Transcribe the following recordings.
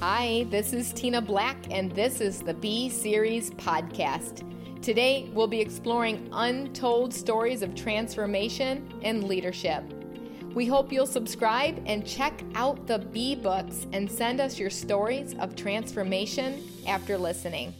Hi, this is Tina Black, and this is the B Series podcast. Today, we'll be exploring untold stories of transformation and leadership. We hope you'll subscribe and check out the B books and send us your stories of transformation after listening.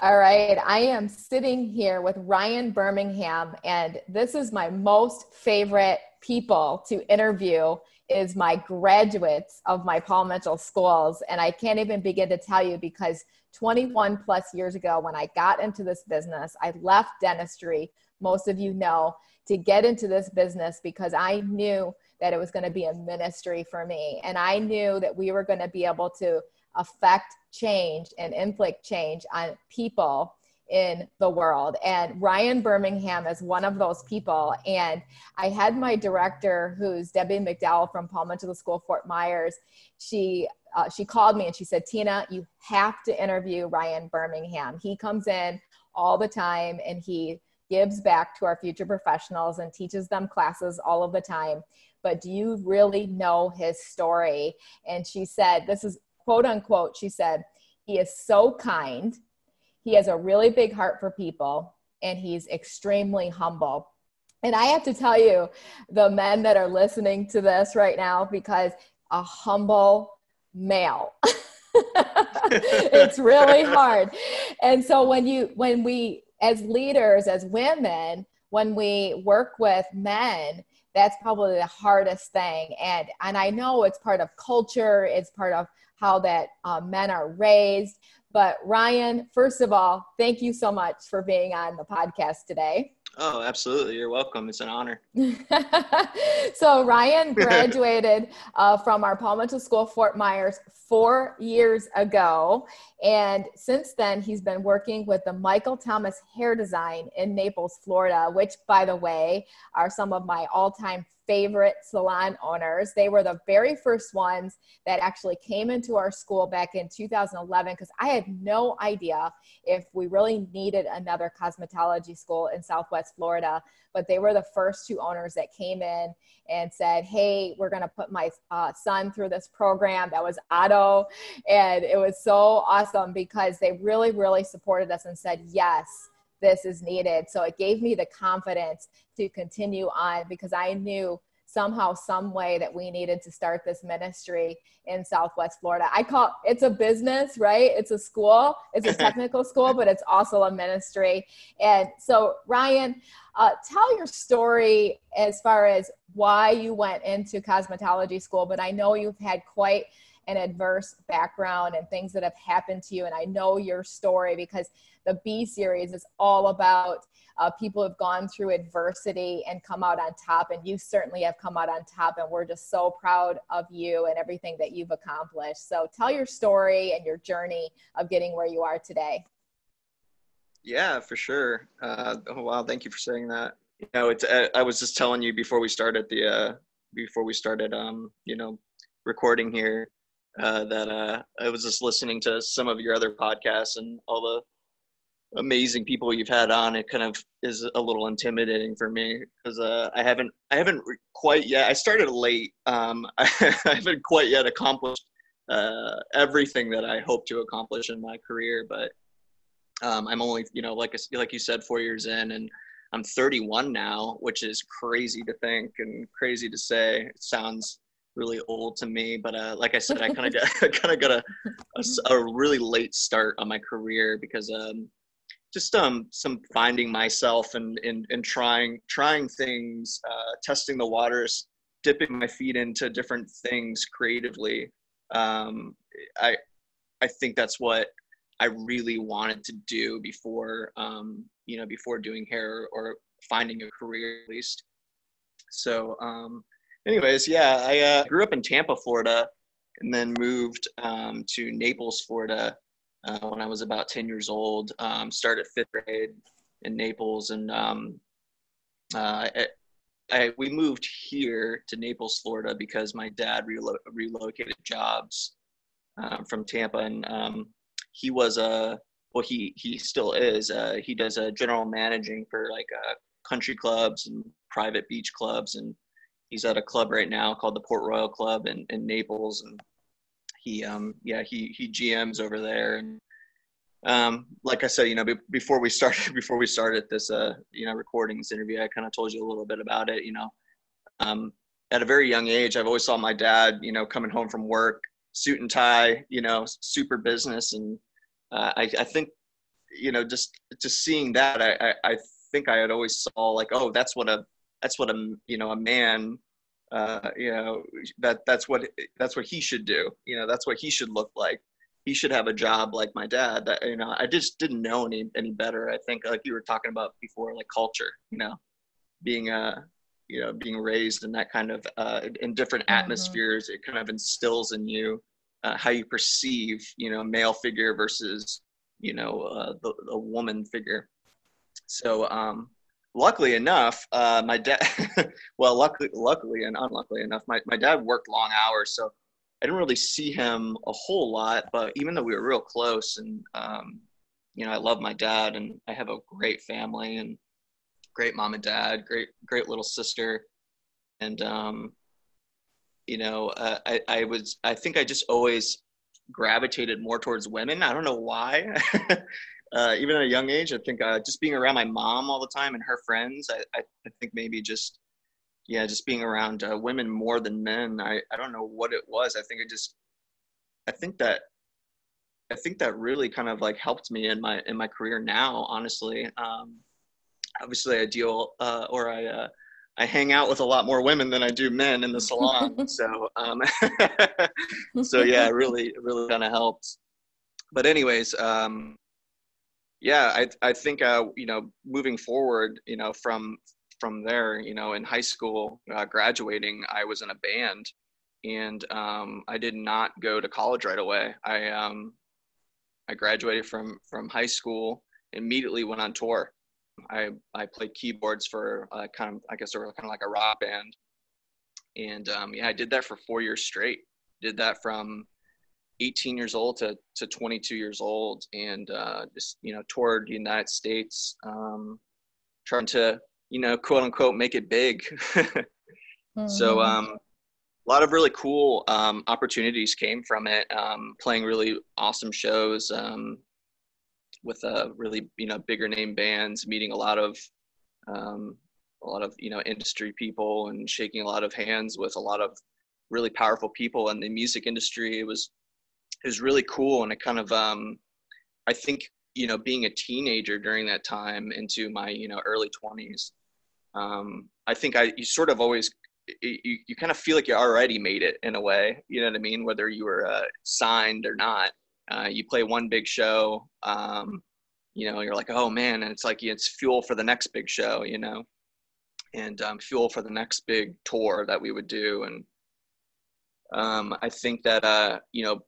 All right, I am sitting here with Ryan Birmingham, and this is my most favorite people to interview is my graduates of my Paul Mitchell schools. And I can't even begin to tell you because 21 plus years ago, when I got into this business, I left dentistry, most of you know, to get into this business because I knew that it was going to be a ministry for me. And I knew that we were going to be able to affect change and inflict change on people in the world. And Ryan Birmingham is one of those people. And I had my director, who's Debbie McDowell from Paul Mitchell School, Fort Myers. She uh, she called me and she said, Tina, you have to interview Ryan Birmingham. He comes in all the time and he gives back to our future professionals and teaches them classes all of the time. But do you really know his story? And she said, This is quote unquote, she said, he is so kind he has a really big heart for people and he's extremely humble. And I have to tell you, the men that are listening to this right now, because a humble male. it's really hard. And so when you when we as leaders as women, when we work with men, that's probably the hardest thing. And and I know it's part of culture, it's part of how that um, men are raised. But Ryan, first of all, thank you so much for being on the podcast today. Oh, absolutely. You're welcome. It's an honor. so, Ryan graduated uh, from our Paul Mitchell School, Fort Myers, four years ago. And since then, he's been working with the Michael Thomas Hair Design in Naples, Florida, which, by the way, are some of my all time favorite salon owners. They were the very first ones that actually came into our school back in 2011 because I had no idea if we really needed another cosmetology school in Southwest Florida. But they were the first two owners that came in and said, Hey, we're going to put my uh, son through this program. That was Otto. And it was so awesome because they really, really supported us and said, Yes this is needed. So it gave me the confidence to continue on because I knew somehow some way that we needed to start this ministry in southwest florida. I call it's a business right? It's a school. It's a technical school but it's also a ministry. And so ryan uh, tell your story as far as why you went into cosmetology school but i know you've had quite an adverse background and things that have happened to you and i know your story because the B series is all about uh, people who have gone through adversity and come out on top. And you certainly have come out on top. And we're just so proud of you and everything that you've accomplished. So tell your story and your journey of getting where you are today. Yeah, for sure. Uh, oh, wow. Thank you for saying that. You know, it's, uh, I was just telling you before we started the, uh, before we started, um, you know, recording here, uh, that uh, I was just listening to some of your other podcasts and all the amazing people you've had on, it kind of is a little intimidating for me because uh, I haven't I haven't quite yet. I started late. Um, I, haven't quite yet accomplished uh, everything that I hope to accomplish in my career, but um, I'm only you know like like you said, four years in, and I'm 31 now, which is crazy to think and crazy to say. It sounds really old to me, but uh, like I said, I kind of got kind of got a, a, a really late start on my career because um, just um, some finding myself and, and, and trying trying things, uh, testing the waters, dipping my feet into different things creatively. Um, I I think that's what I really wanted to do before um, you know before doing hair or finding a career at least. So, um, anyways, yeah, I uh, grew up in Tampa, Florida, and then moved um, to Naples, Florida, uh, when I was about 10 years old. Um, started fifth grade in Naples, and um, uh, I, I, we moved here to Naples, Florida, because my dad relo- relocated jobs um, from Tampa, and um, he was a well, he he still is. Uh, he does a general managing for like uh, country clubs and private beach clubs, and he's at a club right now called the Port Royal Club in, in Naples, and he um yeah he he GMs over there. And um, like I said, you know, be, before we started, before we started this, uh, you know, recording this interview, I kind of told you a little bit about it. You know, um, at a very young age, I've always saw my dad, you know, coming home from work, suit and tie, you know, super business, and uh, I, I think, you know, just just seeing that, I, I, I think I had always saw like, oh, that's what a that's what a you know a man uh, you know that that's what that's what he should do you know that's what he should look like he should have a job like my dad. That you know, I just didn't know any any better. I think like you were talking about before, like culture. You know, being uh you know being raised in that kind of uh, in different mm-hmm. atmospheres, it kind of instills in you uh, how you perceive you know male figure versus you know uh, the, the woman figure. So um, luckily enough, uh, my dad, well, luckily, luckily and unluckily enough, my, my dad worked long hours. So I didn't really see him a whole lot, but even though we were real close and, um, you know, I love my dad and I have a great family and great mom and dad, great, great little sister. And, um, you know, uh, I, I was, I think I just always gravitated more towards women. I don't know why. uh, even at a young age, I think uh, just being around my mom all the time and her friends, I, I, I think maybe just yeah, just being around uh, women more than men. I, I don't know what it was. I think it just, I think that, I think that really kind of like helped me in my in my career now. Honestly, um, obviously I deal uh, or I uh, I hang out with a lot more women than I do men in the salon. so um, so yeah, it really really kind of helped. But anyways, um, yeah, I I think uh, you know moving forward, you know from from there, you know, in high school, uh, graduating, I was in a band, and um, I did not go to college right away. I um, I graduated from from high school, immediately went on tour. I I played keyboards for uh, kind of I guess sort of kind of like a rock band, and um, yeah, I did that for four years straight. Did that from 18 years old to, to 22 years old and uh, just you know toured the united states um, trying to you know, quote unquote, make it big. mm-hmm. So, um, a lot of really cool um, opportunities came from it. Um, playing really awesome shows um, with a uh, really you know bigger name bands, meeting a lot of um, a lot of you know industry people, and shaking a lot of hands with a lot of really powerful people in the music industry. It was was really cool, and it kind of um, I think you know, being a teenager during that time into my, you know, early 20s, um, I think I you sort of always you, you kind of feel like you already made it in a way. You know what I mean? Whether you were uh, signed or not, uh, you play one big show. Um, you know, you're like, oh man, and it's like it's fuel for the next big show. You know, and um, fuel for the next big tour that we would do. And um, I think that uh, you know,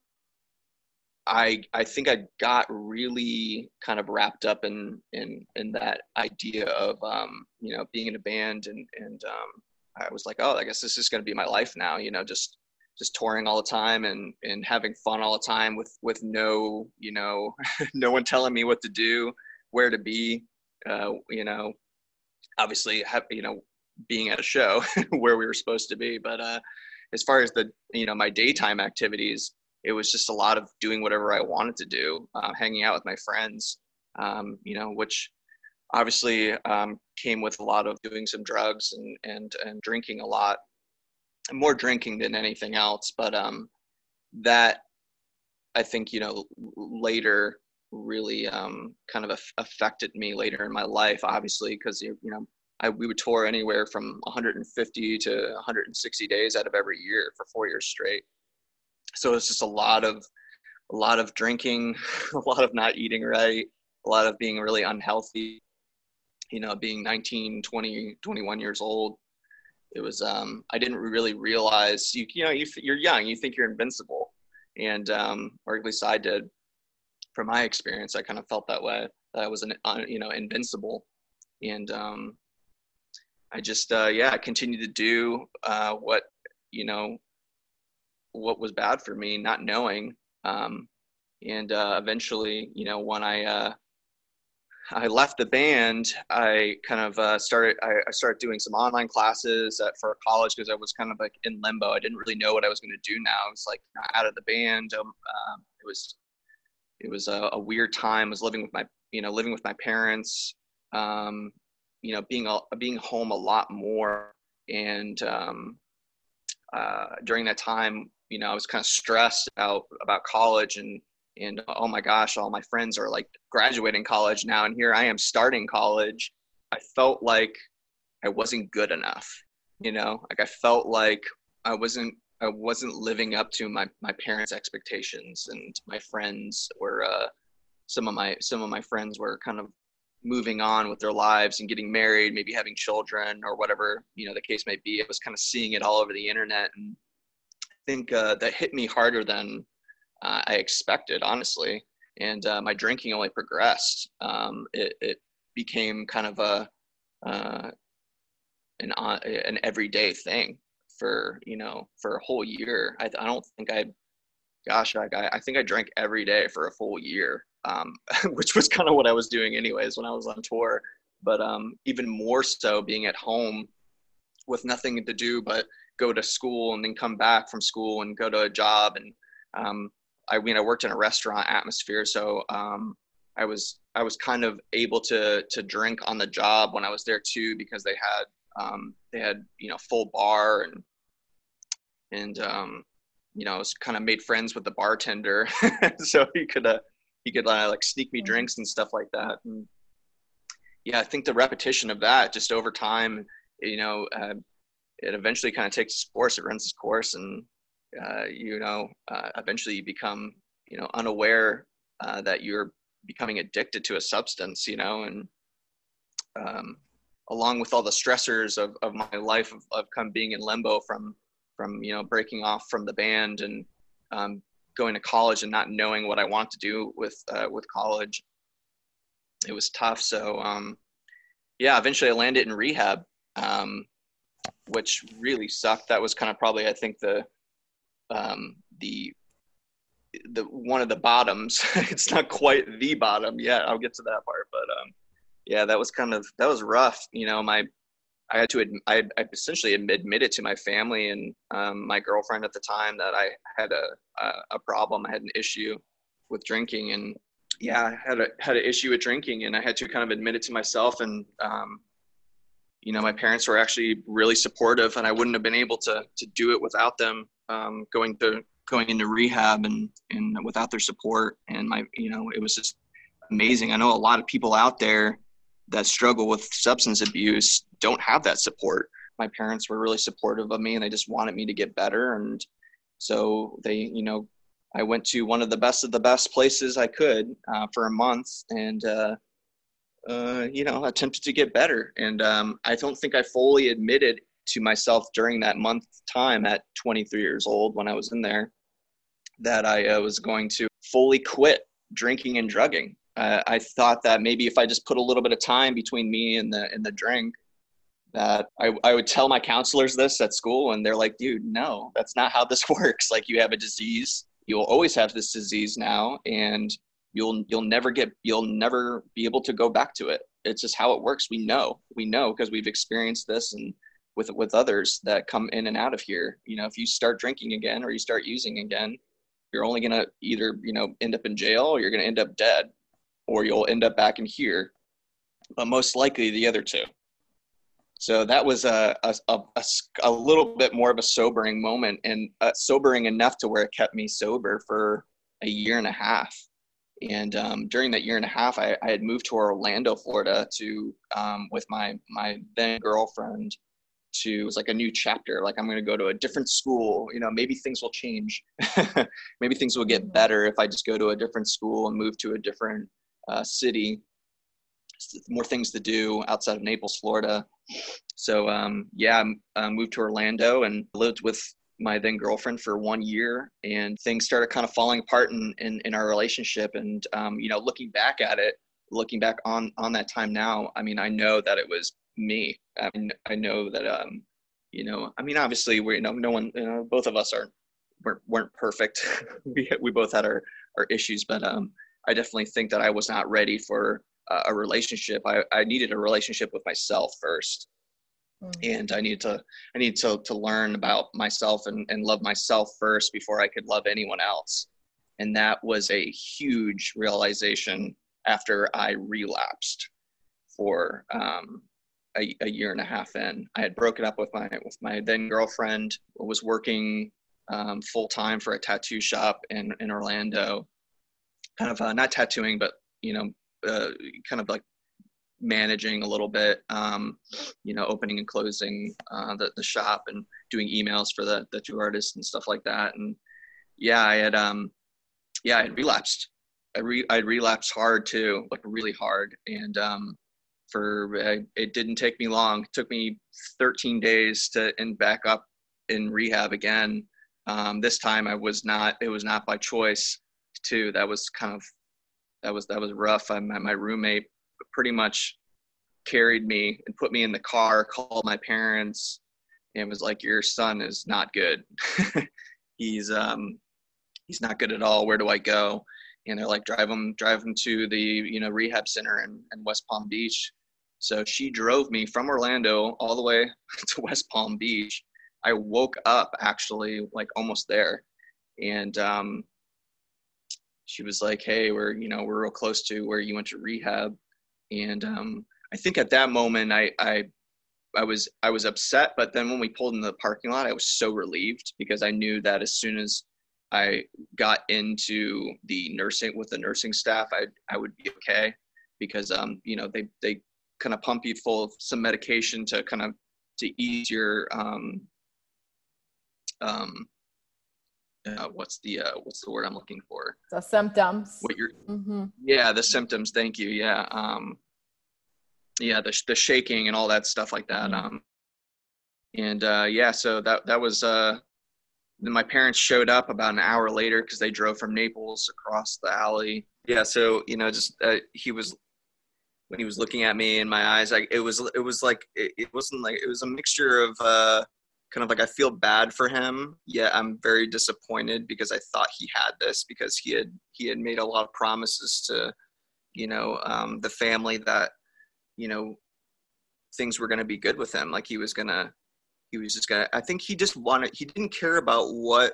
I I think I got really kind of wrapped up in in in that idea of um, you know being in a band and and um, I was like, oh, I guess this is going to be my life now. You know, just just touring all the time and and having fun all the time with with no you know no one telling me what to do, where to be. Uh, you know, obviously have you know being at a show where we were supposed to be, but uh, as far as the you know my daytime activities it was just a lot of doing whatever I wanted to do, uh, hanging out with my friends, um, you know, which obviously um, came with a lot of doing some drugs and and and drinking a lot, more drinking than anything else. But um, that I think you know later really um, kind of affected me later in my life, obviously, because you know I, we would tour anywhere from 150 to 160 days out of every year for four years straight so it's just a lot of a lot of drinking a lot of not eating right a lot of being really unhealthy you know being 19 20 21 years old. It was um i didn't really realize you you know you, you're young you think you're invincible. And um or at least i did. From my experience i kind of felt that way that i was an uh, you know invincible. And um i just uh yeah i continued to do uh what you know what was bad for me, not knowing. Um, and uh, eventually, you know, when I uh, I left the band, I kind of uh, started. I, I, started doing some online classes at, for college because I was kind of like in limbo. I didn't really know what I was going to do now. I was like out of the band. Um, um, it was it was a, a, weird time. I was living with my you know living with my parents. Um, you know, being a, being home a lot more, and um, uh, during that time, you know, I was kind of stressed out about college and and oh my gosh, all my friends are like graduating college now, and here I am starting college. I felt like I wasn't good enough, you know, like I felt like I wasn't I wasn't living up to my my parents' expectations, and my friends were uh, some of my some of my friends were kind of moving on with their lives and getting married, maybe having children or whatever you know the case may be. I was kind of seeing it all over the internet, and think uh, that hit me harder than uh, I expected, honestly. And uh, my drinking only progressed. Um, it, it, became kind of a uh, an uh, an everyday thing for you know for a whole year. I, I don't think I, gosh, I, I think I drank every day for a full year, um, which was kind of what I was doing anyways when I was on tour. But um, even more so, being at home with nothing to do but go to school and then come back from school and go to a job. And um, I mean, I worked in a restaurant atmosphere, so um, I was I was kind of able to to drink on the job when I was there too because they had um, they had you know full bar and and um, you know I was kind of made friends with the bartender, so he could uh, he could uh, like sneak me drinks and stuff like that. And yeah, I think the repetition of that just over time, you know, uh, it eventually kind of takes its course. It runs its course, and uh, you know, uh, eventually you become, you know, unaware uh, that you're becoming addicted to a substance, you know, and um, along with all the stressors of, of my life of, of of being in limbo from, from, you know, breaking off from the band and um, going to college and not knowing what I want to do with, uh, with college, it was tough. So, um, yeah, eventually I landed in rehab, um, which really sucked. That was kind of probably, I think the, um, the the one of the bottoms. it's not quite the bottom yet. I'll get to that part, but um, yeah, that was kind of that was rough. You know, my I had to I, I essentially admitted to my family and um, my girlfriend at the time that I had a, a, a problem. I had an issue with drinking, and yeah, I had a had an issue with drinking, and I had to kind of admit it to myself. And um, you know, my parents were actually really supportive, and I wouldn't have been able to to do it without them um, going to going into rehab and and without their support. And my you know it was just amazing. I know a lot of people out there that struggle with substance abuse don't have that support. My parents were really supportive of me and they just wanted me to get better. And so they you know i went to one of the best of the best places i could uh, for a month and uh, uh, you know attempted to get better and um, i don't think i fully admitted to myself during that month time at 23 years old when I was in there that I uh, was going to fully quit drinking and drugging. Uh, I thought that maybe if I just put a little bit of time between me and the and the drink, that I, I would tell my counselors this at school, and they're like, "Dude, no, that's not how this works. Like, you have a disease. You'll always have this disease now, and you'll you'll never get you'll never be able to go back to it. It's just how it works. We know, we know because we've experienced this, and with with others that come in and out of here. You know, if you start drinking again or you start using again, you're only gonna either you know end up in jail or you're gonna end up dead, or you'll end up back in here. But most likely the other two. So that was a a, a, a little bit more of a sobering moment and uh, sobering enough to where it kept me sober for a year and a half. And um, during that year and a half, I, I, had moved to Orlando, Florida, to um, with my my then girlfriend to it was like a new chapter like i'm going to go to a different school you know maybe things will change. Maybe things will get better if i just go to a different school and move to a different uh, city. More things to do outside of naples florida. So um, yeah i moved to orlando and lived with my then girlfriend for one year and things started kind of falling apart in, in, in our relationship and um, you know looking back at it looking back on on that time now i mean i know that it was me. I mean, I know that, um, you know, I mean, obviously we, you know, no one, you know, both of us aren't, weren't, weren't perfect. we, we both had our, our issues, but, um, I definitely think that I was not ready for a relationship I, I needed a relationship with myself first mm. and i needed to i needed to, to learn about myself and, and love myself first before i could love anyone else. And that was a huge realization after i relapsed for um, a, a, year and a half in. I had broken up with my with my then girlfriend was working um, full time for a tattoo shop in in orlando. Kind of uh, not tattooing but you know uh, kind of like managing a little bit, um, you know, opening and closing uh, the, the shop and doing emails for the, the two artists and stuff like that. And yeah, I had, um, yeah, I had relapsed. I re I relapsed hard too, like really hard. And, um, for, I, it didn't take me long. It took me 13 days to end back up in rehab again. Um, this time I was not, it was not by choice too. That was kind of that was that was rough. I, my, my roommate pretty much carried me and put me in the car, called my parents, and was like, "Your son is not good. he's um he's not good at all. Where do I go?" And they're like, "Drive him, drive him to the you know rehab center in, in West Palm Beach." So she drove me from Orlando all the way to West Palm Beach. I woke up actually like almost there, and um, she was like, "Hey, we're you know we're real close to where you went to rehab," and um, I think at that moment I I I was I was upset, but then when we pulled in the parking lot, I was so relieved because I knew that as soon as I got into the nursing with the nursing staff, I I would be okay because um you know they they kind of pump you full of some medication to kind of to ease your um um uh, what's the uh, what's the word I'm looking for? The symptoms. What you're mm-hmm. yeah the symptoms. Thank you. Yeah. Um, yeah the the shaking and all that stuff like that. Mm-hmm. Um, and uh, yeah, so that that was uh, then my parents showed up about an hour later because they drove from Naples across the alley. Yeah, so you know, just uh, he was when he was looking at me in my eyes, like it was it was like it, it wasn't like it was a mixture of uh kind of like I feel bad for him, yet I'm very disappointed because I thought he had this because he had he had made a lot of promises to, you know, um, the family that, you know, things were going to be good with him. Like he was gonna, he was just gonna. I think he just wanted. He didn't care about what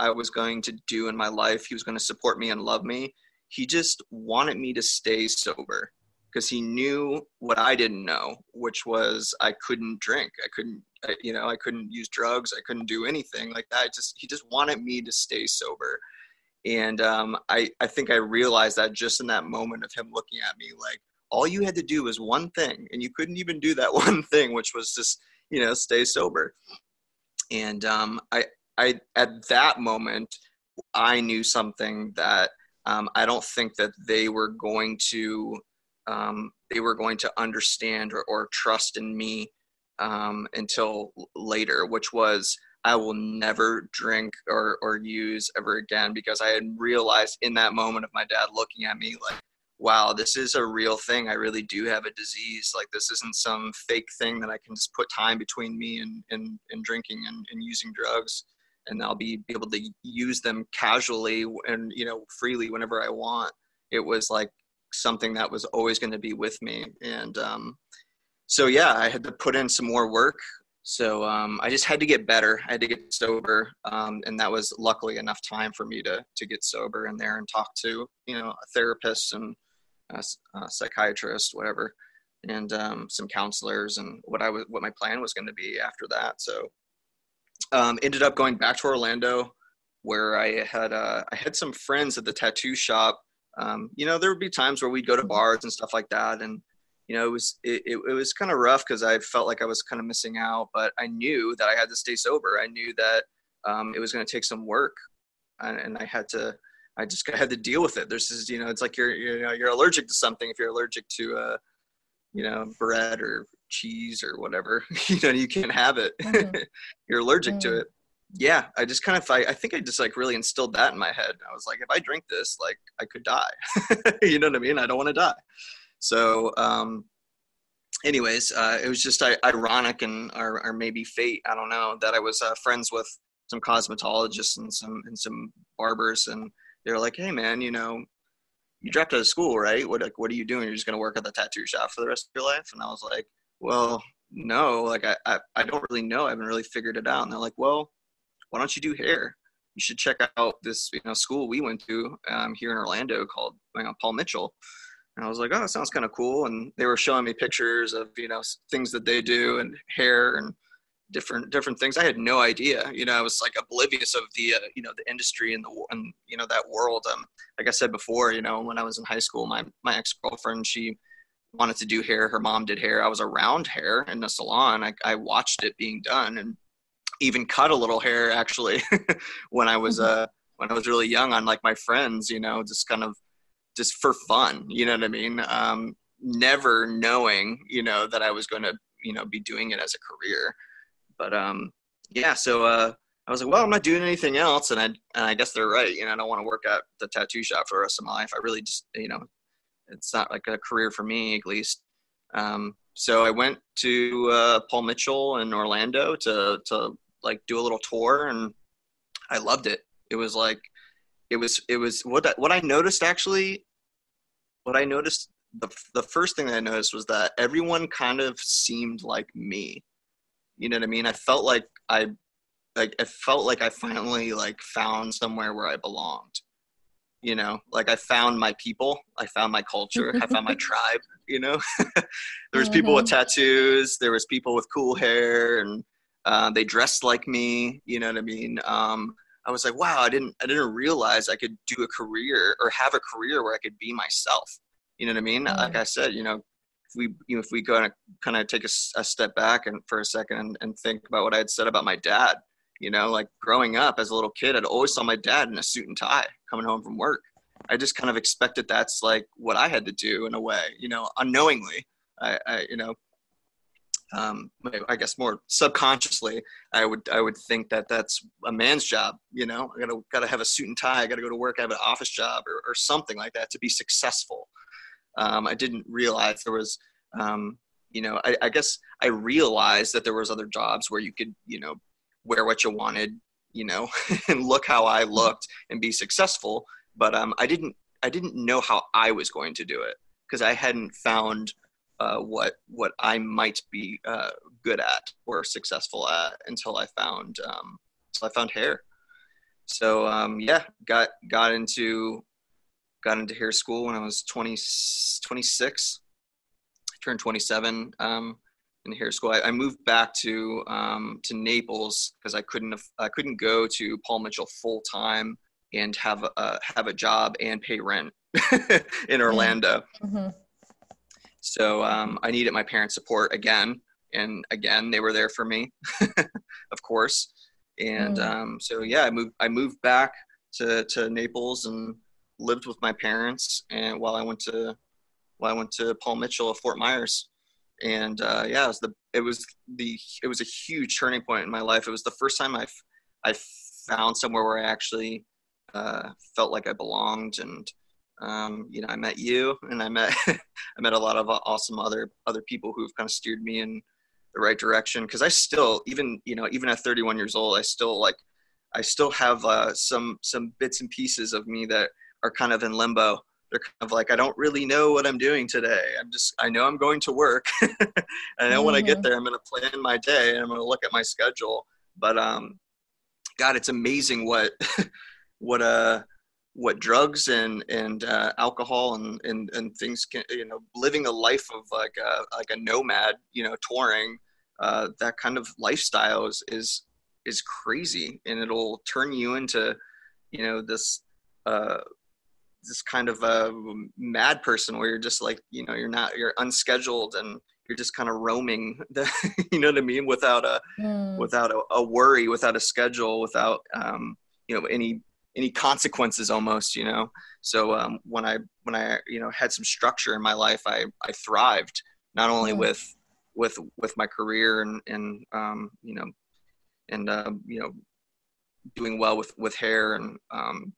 I was going to do in my life. He was going to support me and love me. He just wanted me to stay sober because he knew what I didn't know, which was I couldn't drink. I couldn't, I, you know, I couldn't use drugs. I couldn't do anything like that. just he just wanted me to stay sober, and um, I I think I realized that just in that moment of him looking at me like all you had to do was one thing, and you couldn't even do that one thing, which was just you know stay sober. And um, I I at that moment I knew something that um, I don't think that they were going to um, they were going to understand or, or trust in me um, until later, which was I will never drink or, or use ever again because I had realized in that moment of my dad looking at me like, wow, this is a real thing. I really do have a disease. Like this isn't some fake thing that I can just put time between me and, and, and drinking and, and using drugs. And I'll be, be able to use them casually and, you know, freely whenever I want. It was like, something that was always going to be with me. And um, so, yeah, I had to put in some more work. So um, I just had to get better. I had to get sober, um, and that was luckily enough time for me to to get sober in there and talk to you know a therapist and a, a psychiatrist, whatever, and um, some counselors, and what I was what my plan was going to be after that. So um, ended up going back to Orlando, where I had uh, I had some friends at the tattoo shop um, you know, there would be times where we'd go to bars and stuff like that. And, you know, it was, it, it, it was kind of rough because I felt like I was kind of missing out, but I knew that I had to stay sober. I knew that um, it was going to take some work and, and, I had to, I just had to deal with it. There's this, you know, it's like you're, you know, you're allergic to something. If you're allergic to, uh, you know, bread or cheese or whatever, you know, you can't have it. Mm-hmm. you're allergic mm-hmm. to it yeah, I just kind of I, I think I just like really instilled that in my head. I was like, if I drink this, like I could die. you know what I mean? I don't want to die. So, um, anyways, uh, it was just uh, ironic and or, or maybe fate. I don't know that I was uh, friends with some cosmetologists and some and some barbers, and they're like, hey man, you know, you dropped out of school, right? What like what are you doing? You're just gonna work at the tattoo shop for the rest of your life? And I was like, well, no, like I, I, I don't really know. I haven't really figured it out. And they're like, well, why don't you do hair? You should check out this you know school we went to um, here in Orlando called you know, Paul Mitchell. And I was like, oh, that sounds kind of cool. And they were showing me pictures of you know things that they do and hair and different different things. I had no idea. You know, I was like oblivious of the uh, you know the industry and the and you know that world. Um, like I said before, you know, when I was in high school, my my ex girlfriend she wanted to do hair. Her mom did hair. I was around hair in the salon. I, I watched it being done and even cut a little hair actually when I was mm-hmm. uh when I was really young on like my friends. You know, just kind of just for fun. You know what I mean? Um, never knowing you know that I was going to you know be doing it as a career. But um, yeah, so uh, I was like, well, I'm not doing anything else, and I and I guess they're right. You know, I don't want to work at the tattoo shop for the rest of my life. I really just you know, it's not like a career for me at least. Um, so I went to uh, Paul Mitchell in Orlando to to like do a little tour, and I loved it. It was like it was it was what I, what I noticed actually. What I noticed the the first thing that I noticed was that everyone kind of seemed like me you know what I mean? I felt like I like I felt like I finally like found somewhere where I belonged. You know, like I found my people, I found my culture, I found my tribe, you know. there was people with mm-hmm. tattoos, there was people with cool hair and uh, they dressed like me, you know what I mean? Um, I was like, wow, I didn't I didn't realize I could do a career or have a career where I could be myself. You know what I mean? Mm-hmm. Like I said, you know, if we you know, if we go and kind of take a, a, step back and for a second and, and think about what I had said about my dad, you know, like growing up as a little kid, I'd always saw my dad in a suit and tie coming home from work. I just kind of expected that's like what I had to do in a way, you know, unknowingly. I, I you know, um, I guess more subconsciously, I would I would think that that's a man's job. You know, I gotta gotta have a suit and tie. I gotta go to work. I have an office job or, or something like that to be successful um, I didn't realize there was, um, you know, I, I, guess I realized that there was other jobs where you could, you know, wear what you wanted, you know, and look how I looked and be successful. But um, I didn't, I didn't know how I was going to do it because I hadn't found uh, what what I might be uh, good at or successful at until I found um, until I found hair. So um, yeah, got got into got into hair school when I was 20, 26. I turned 27 um, in hair school. I, I moved back to um, to Naples because I couldn't I couldn't go to Paul Mitchell full time and have a have a job and pay rent in Orlando. Mm-hmm. So um, I needed my parents' support again, and again they were there for me, of course. And mm. um, so yeah, I moved I moved back to to Naples and lived with my parents and while I went to while I went to Paul Mitchell at Fort Myers. And uh, yeah, it was the it was the it was a huge turning point in my life. It was the first time I I found somewhere where I actually uh, felt like I belonged and um, you know I met you and I met I met a lot of awesome other other people who've kind of steered me in the right direction because I still even you know even at 31 years old I still like I still have uh, some some bits and pieces of me that are kind of in limbo. They're kind of like, I don't really know what I'm doing today. I'm just, I know I'm going to work. I know mm-hmm. when I get mm-hmm. there, I'm going to plan my day and I'm going to look at my schedule. But, um, God, it's amazing what, what, uh, what drugs and and uh, alcohol and, and and things can you know living a life of like a like a nomad you know touring uh, that kind of lifestyle is is is crazy and it'll turn you into you know this uh, this kind of a mad person where you're just like you know you're not you're unscheduled and you're just kind of roaming the, you know what i mean without a mm. without a, a, worry without a schedule without um, you know any any consequences almost you know so um, when i when i you know had some structure in my life i i thrived not only with with with my career and and um, you know and uh, you know doing well with with hair and um,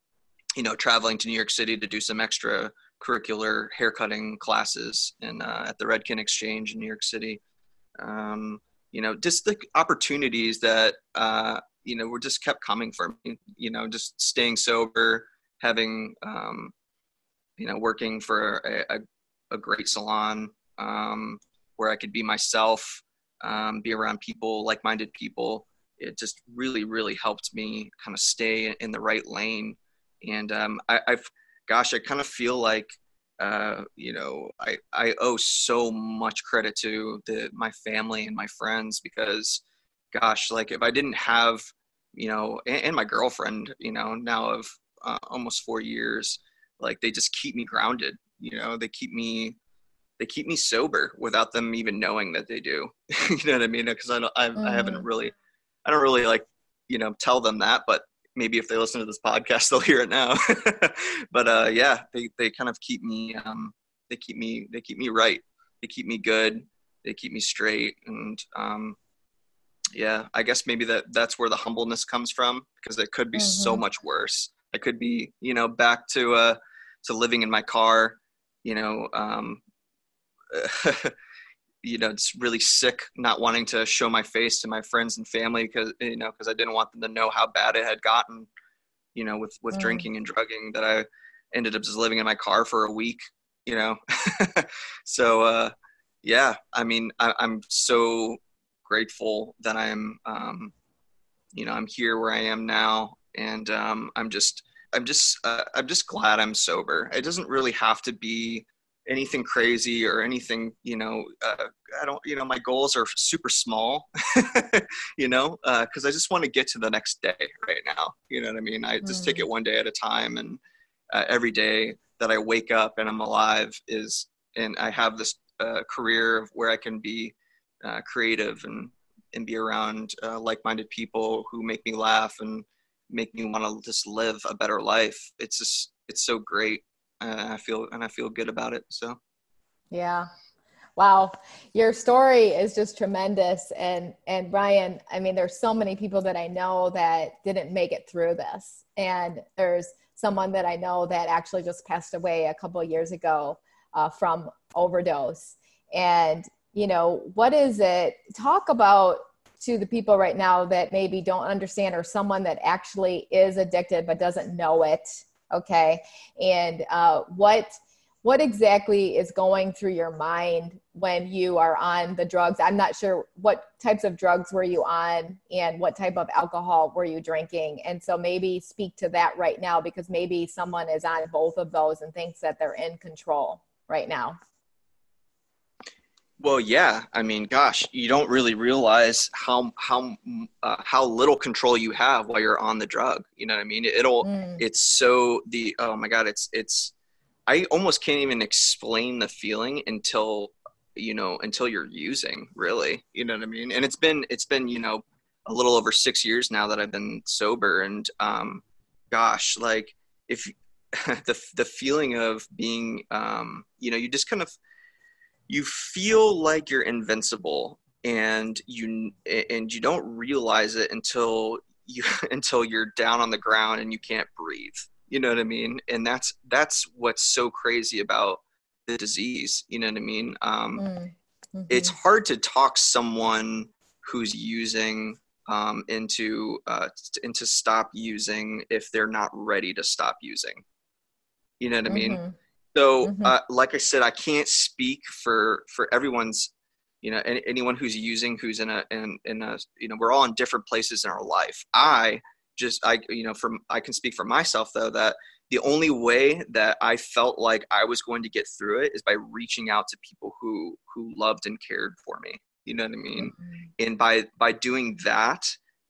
you know, traveling to New York City to do some extra curricular haircutting classes and uh, at the Redken Exchange in New York City. Um, you know, just the opportunities that, uh, you know, were just kept coming for me, you know, just staying sober, having, um, you know, working for a, a, a great salon um, where I could be myself, um, be around people, like-minded people. It just really, really helped me kind of stay in the right lane. And um, I, I've, gosh, I kind of feel like, uh, you know, I, I owe so much credit to the, my family and my friends because, gosh, like if I didn't have, you know, and, and my girlfriend, you know, now of uh, almost four years, like they just keep me grounded. You know, they keep me they keep me sober without them even knowing that they do. you know what I mean? Because I don't, I, mm-hmm. I haven't mm-hmm. really, I don't really like, you know, tell them that, but maybe if they listen to this podcast, they'll hear it now. but uh, yeah, they, they kind of keep me, um, they keep me, they keep me right. They keep me good. They keep me straight. And um, yeah, I guess maybe that that's where the humbleness comes from because it could be mm-hmm. so much worse. I could be, you know, back to, uh, to living in my car, you know, um, you know, it's really sick not wanting to show my face to my friends and family because you know because I didn't want them to know how bad it had gotten, you know, with with mm. drinking and drugging. That I ended up just living in my car for a week, you know. so uh, yeah, I mean, I, am so grateful that I'm, um, you know, I'm here where I am now, and um, I'm just. I'm just uh, I'm just glad I'm sober. It doesn't really have to be anything crazy or anything you know uh, i don't you know my goals are super small you know because uh, i just want to get to the next day right now you know what i mean i just mm. take it one day at a time and uh, every day that i wake up and i'm alive is and i have this uh, career where i can be uh, creative and and be around uh, like-minded people who make me laugh and make me want to just live a better life it's just it's so great and I feel and I feel good about it. So, yeah, wow, your story is just tremendous. And and Ryan, I mean, there's so many people that I know that didn't make it through this, and there's someone that I know that actually just passed away a couple years ago uh, from overdose. And you know, what is it? Talk about to the people right now that maybe don't understand or someone that actually is addicted but doesn't know it okay? And uh, what what exactly is going through your mind when you are on the drugs? I'm not sure what types of drugs were you on and what type of alcohol were you drinking? And so maybe speak to that right now because maybe someone is on both of those and thinks that they're in control right now well, yeah. I mean, gosh, you don't really realize how how uh, how little control you have while you're on the drug. You know what I mean? It'll. Mm. It's so the. Oh my God! It's it's. I almost can't even explain the feeling until you know until you're using. Really, you know what I mean? And it's been it's been you know a little over six years now that I've been sober, and um, gosh, like if the the feeling of being um, you know you just kind of you feel like you're invincible and you and you don't realize it until you until you're down on the ground and you can't breathe. You know what i mean? And that's that's what's so crazy about the disease. You know what i mean? Um, mm, mm-hmm. it's hard to talk someone who's using um, into uh, into stop using if they're not ready to stop using. You know what mm-hmm. i mean so, mm-hmm. uh, like I said, I can't speak for for everyone's, you know, any, anyone who's using, who's in a in in a, you know, we're all in different places in our life. I just, I, you know, from I can speak for myself though that the only way that I felt like I was going to get through it is by reaching out to people who who loved and cared for me. You know what I mean? Mm-hmm. And by by doing that,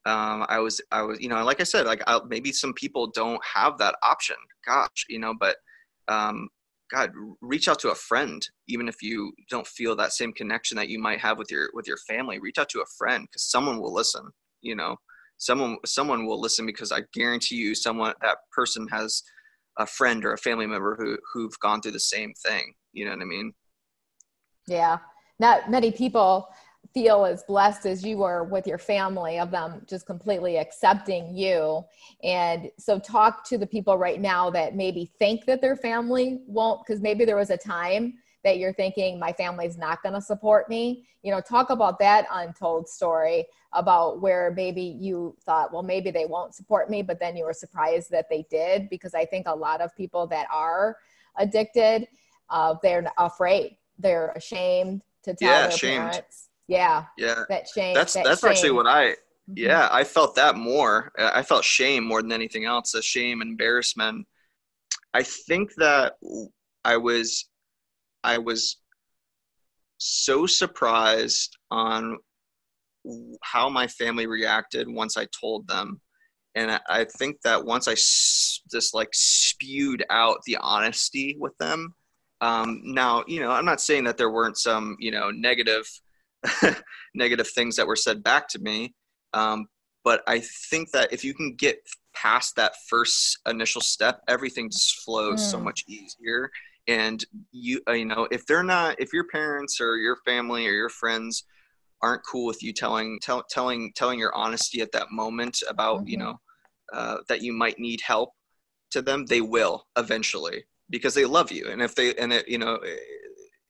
um, I was I was you know like I said like I, maybe some people don't have that option. Gosh, you know, but um, God, reach out to a friend, even if you don't feel that same connection that you might have with your with your family. Reach out to a friend because someone will listen. You know, someone someone will listen because I guarantee you, someone that person has a friend or a family member who who've gone through the same thing. You know what I mean? Yeah, not many people feel as blessed as you were with your family of them just completely accepting you and so talk to the people right now that maybe think that their family won't because maybe there was a time that you're thinking my family's not going to support me you know talk about that untold story about where maybe you thought well maybe they won't support me but then you were surprised that they did because i think a lot of people that are addicted, uh, they're afraid, they're ashamed to tell Yeah, their shamed. parents. Yeah, Yeah. that shame. That's that that's actually what I Mhm. yeah, I felt that more. I felt shame more than anything else, a shame, embarrassment. I think that I was I was so surprised on how my family reacted once I told them. And I- I think that once I s- just like spewed out the honesty with them, um, now, you know, I'm not saying that there weren't some, you know, negative, negative things that were said back to me. Um, but I think that if you can get past that first initial step, everything just flows so Mm. much easier. And you, uh, you know, if they're not, if your parents or your family or your friends aren't cool with you telling, tell, telling, telling your honesty at that moment about, you Mhm. know, uh, that you might need help to them, they will eventually because they love you. And if they, and it, you know,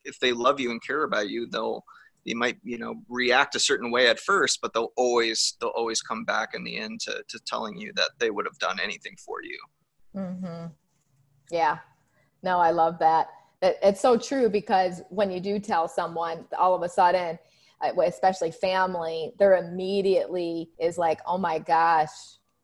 if they love you and care about you, they'll, they might, you know, react a certain way at first, but they'll always, they'll always come back in the end to, to telling you that they would have done anything for you. hmm Yeah. No, I love that. It, it's so true because when you do tell someone, all of a sudden, uh, especially family, they're immediately is like, "Oh my gosh,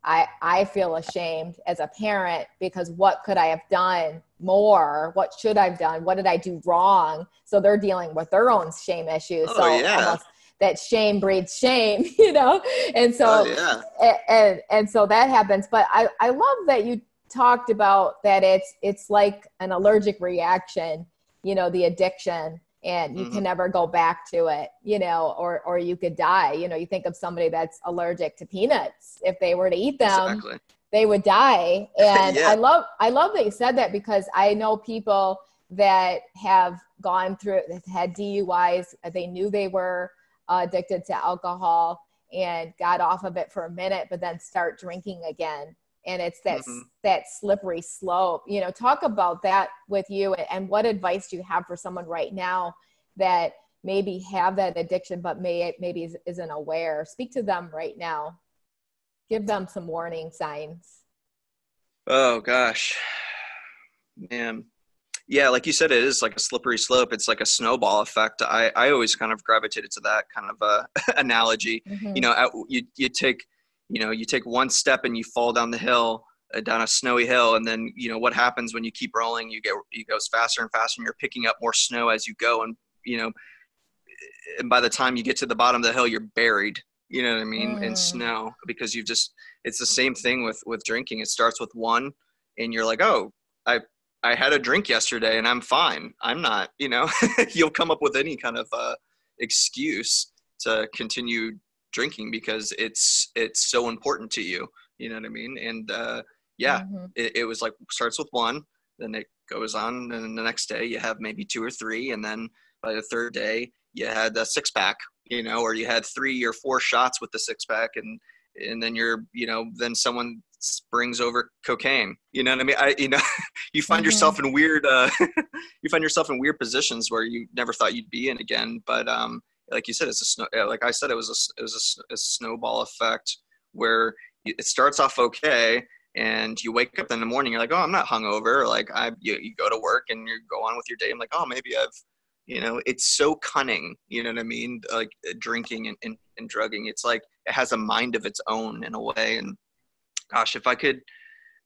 I I feel ashamed as a parent because what could I have done more? What should I've done? What did I do wrong?" So they're dealing with their own shame issues. Oh, so yeah. that shame breeds shame, you know. And so Oh, yeah. and, and so that happens but i i love that you talked about that it's it's like an allergic reaction you know the addiction and you Mhm. can never go back to it you know or or you could die you know you think of somebody that's allergic to peanuts if they were to eat them Exactly. They would die. And Yeah. i love i love that you said that because i know people that have gone through that had duis they knew they were uh, addicted to alcohol and got off of it for a minute but then start drinking again. And it's that Mhm. that slippery slope. You know talk about that with you and what advice do you have for someone right now that maybe have that addiction but may maybe isn't aware? Speak to them right now give them some warning signs Oh gosh, man. Yeah, like you said, it is like a slippery slope. It's like a snowball effect. I, I always kind of gravitated to that kind of uh, analogy. Mhm. You know, at, you you take, you know, you take one step and you fall down the hill, uh, down a snowy hill, and then you know what happens when you keep rolling? You get you goes faster and faster, and you're picking up more snow as you go, and you know, and by the time you get to the bottom of the hill, you're buried. You know what I mean? Mm. snow because you've just. It's the same thing with with drinking. It starts with one, and you're like, oh, I I had a drink yesterday and I'm fine. I'm not. You know, you'll come up with any kind of uh, excuse to continue drinking because it's it's so important to you. You know what I mean? And uh, yeah, Mhm. it, it was like starts with one, then it goes on, and then the next day you have maybe two or three, and then by the third day you had a six pack, you know, or you had three or four shots with the six pack, and and then you're, you know, then someone brings over cocaine. You know what I mean? I, you know, you find Mhm. yourself in weird, uh, you find yourself in weird positions where you never thought you'd be in again. But um, like you said, it's a snow. Like I said, it was a it was a a, snowball effect where it starts off okay, and you wake up in the morning, you're like, oh, I'm not hungover. Like I, you, you go to work and you go on with your day. I'm like, oh, maybe I've, you know, it's so cunning. You know what I mean? Like uh, drinking and, and, and drugging. It's like it has a mind of its own in a way. And gosh, if I could,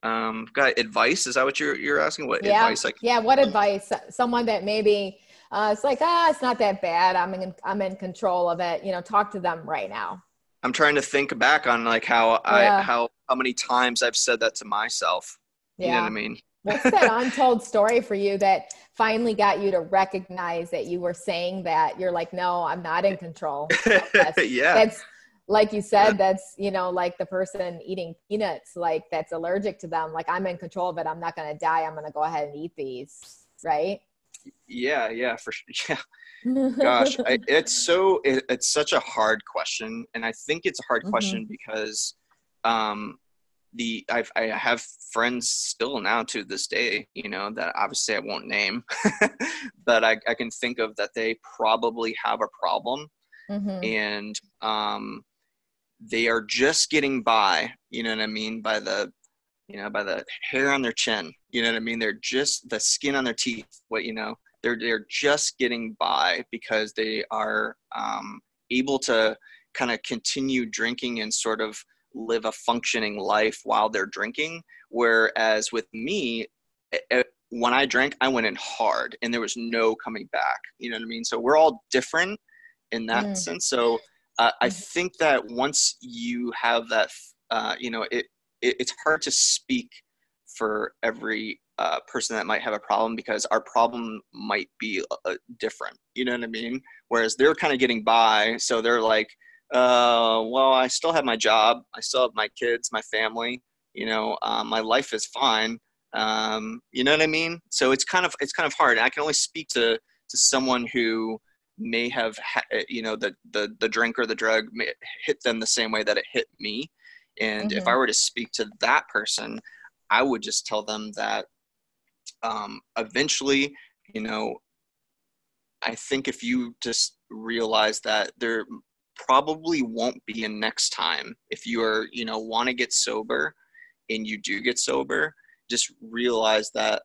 um, got advice? Is that what you're you're asking? What yeah advice? Like, yeah what advice someone that maybe uh, it's like ah it's not that bad i'm in i'm in control of it you know talk to them right now I'm trying to think back on like how I how how many times I've said that to myself. You know what I mean? What's that untold story for you that finally got you to recognize that you were saying that? You're like, no, I'm not in control. of yeah. That's like you said, that's, you know, like the person eating peanuts, like that's allergic to them. Like, I'm in control of it. I'm not going to die. I'm going to go ahead and eat these. Right. Yeah, yeah, for sure. Yeah. Gosh, I, it's so it, it's such a hard question, and I think it's a hard Mhm. question because um, the I've, I have friends still now to this day, you know, that obviously I won't name, but I, I can think of that they probably have a problem, Mhm. and um, they are just getting by. You know what I mean by the you know, by the hair on their chin. You know what I mean? They're just the skin on their teeth. What you know, they're they're just getting by because they are um, able to kind of continue drinking and sort of live a functioning life while they're drinking. Whereas with me, when I drank, I went in hard and there was no coming back. You know what I mean? So we're all different in that mm. sense. So uh, I mm-hmm. think that once you have that, uh, you know, it, it, it's hard to speak for every uh, person that might have a problem because our problem might be uh, different. You know what I mean? Whereas they're kind of getting by, so they're like, uh, well, I still have my job, I still have my kids, my family. You know, um, my life is fine. Um, you know what I mean? So it's kind of it's kind of hard. I can only speak to to someone who may have ha- you know the the the drink or the drug hit them the same way that it hit me and mm-hmm. if i mm-hmm. were to speak to that person i would just tell them that um, eventually you know i think if you just realize that there probably won't be a next time. If you are you know want to get sober and you do get sober just realize that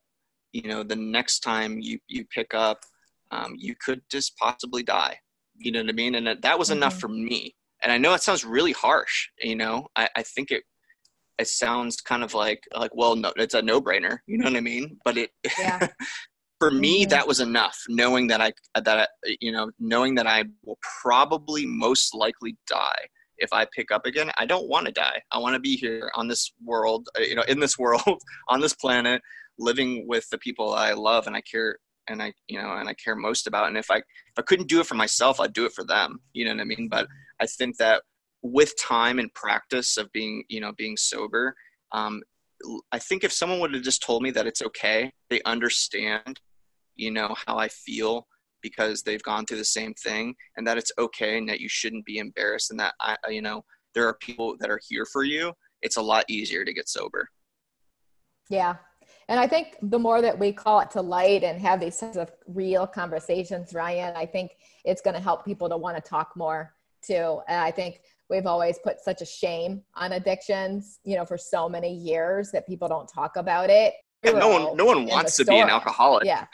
you know the next time you you pick up um, you could just possibly die. You know what i mean? And that, that was mm-hmm. enough for me. And i know it sounds really harsh you know? I, I think it it sounds kind of like like well no it's a no-brainer you know what i mean? But it yeah. for me mm-hmm. that was enough knowing that i that I, you know knowing that i will probably most likely die if i pick up again. I don't want to die. I want to be here on this world uh, you know in this world on this planet living with the people i love and i care and i you know and i care most about. And if i if i couldn't do it for myself i'd do it for them you know what i mean? But i think that with time and practice of being you know being sober um, i think if someone would have just told me that it's okay they understand you know how i feel because they've gone through the same thing and that it's okay and that you shouldn't be embarrassed and that i you know there are people that are here for you it's a lot easier to get sober yeah and I think the more that we call it to light and have these sorts of real conversations, Ryan, I think it's going to help people to want to talk more too. And I think we've always put such a shame on addictions, you know, for so many years that people don't talk about it. Yeah, no one, no one wants to be an alcoholic. Yeah,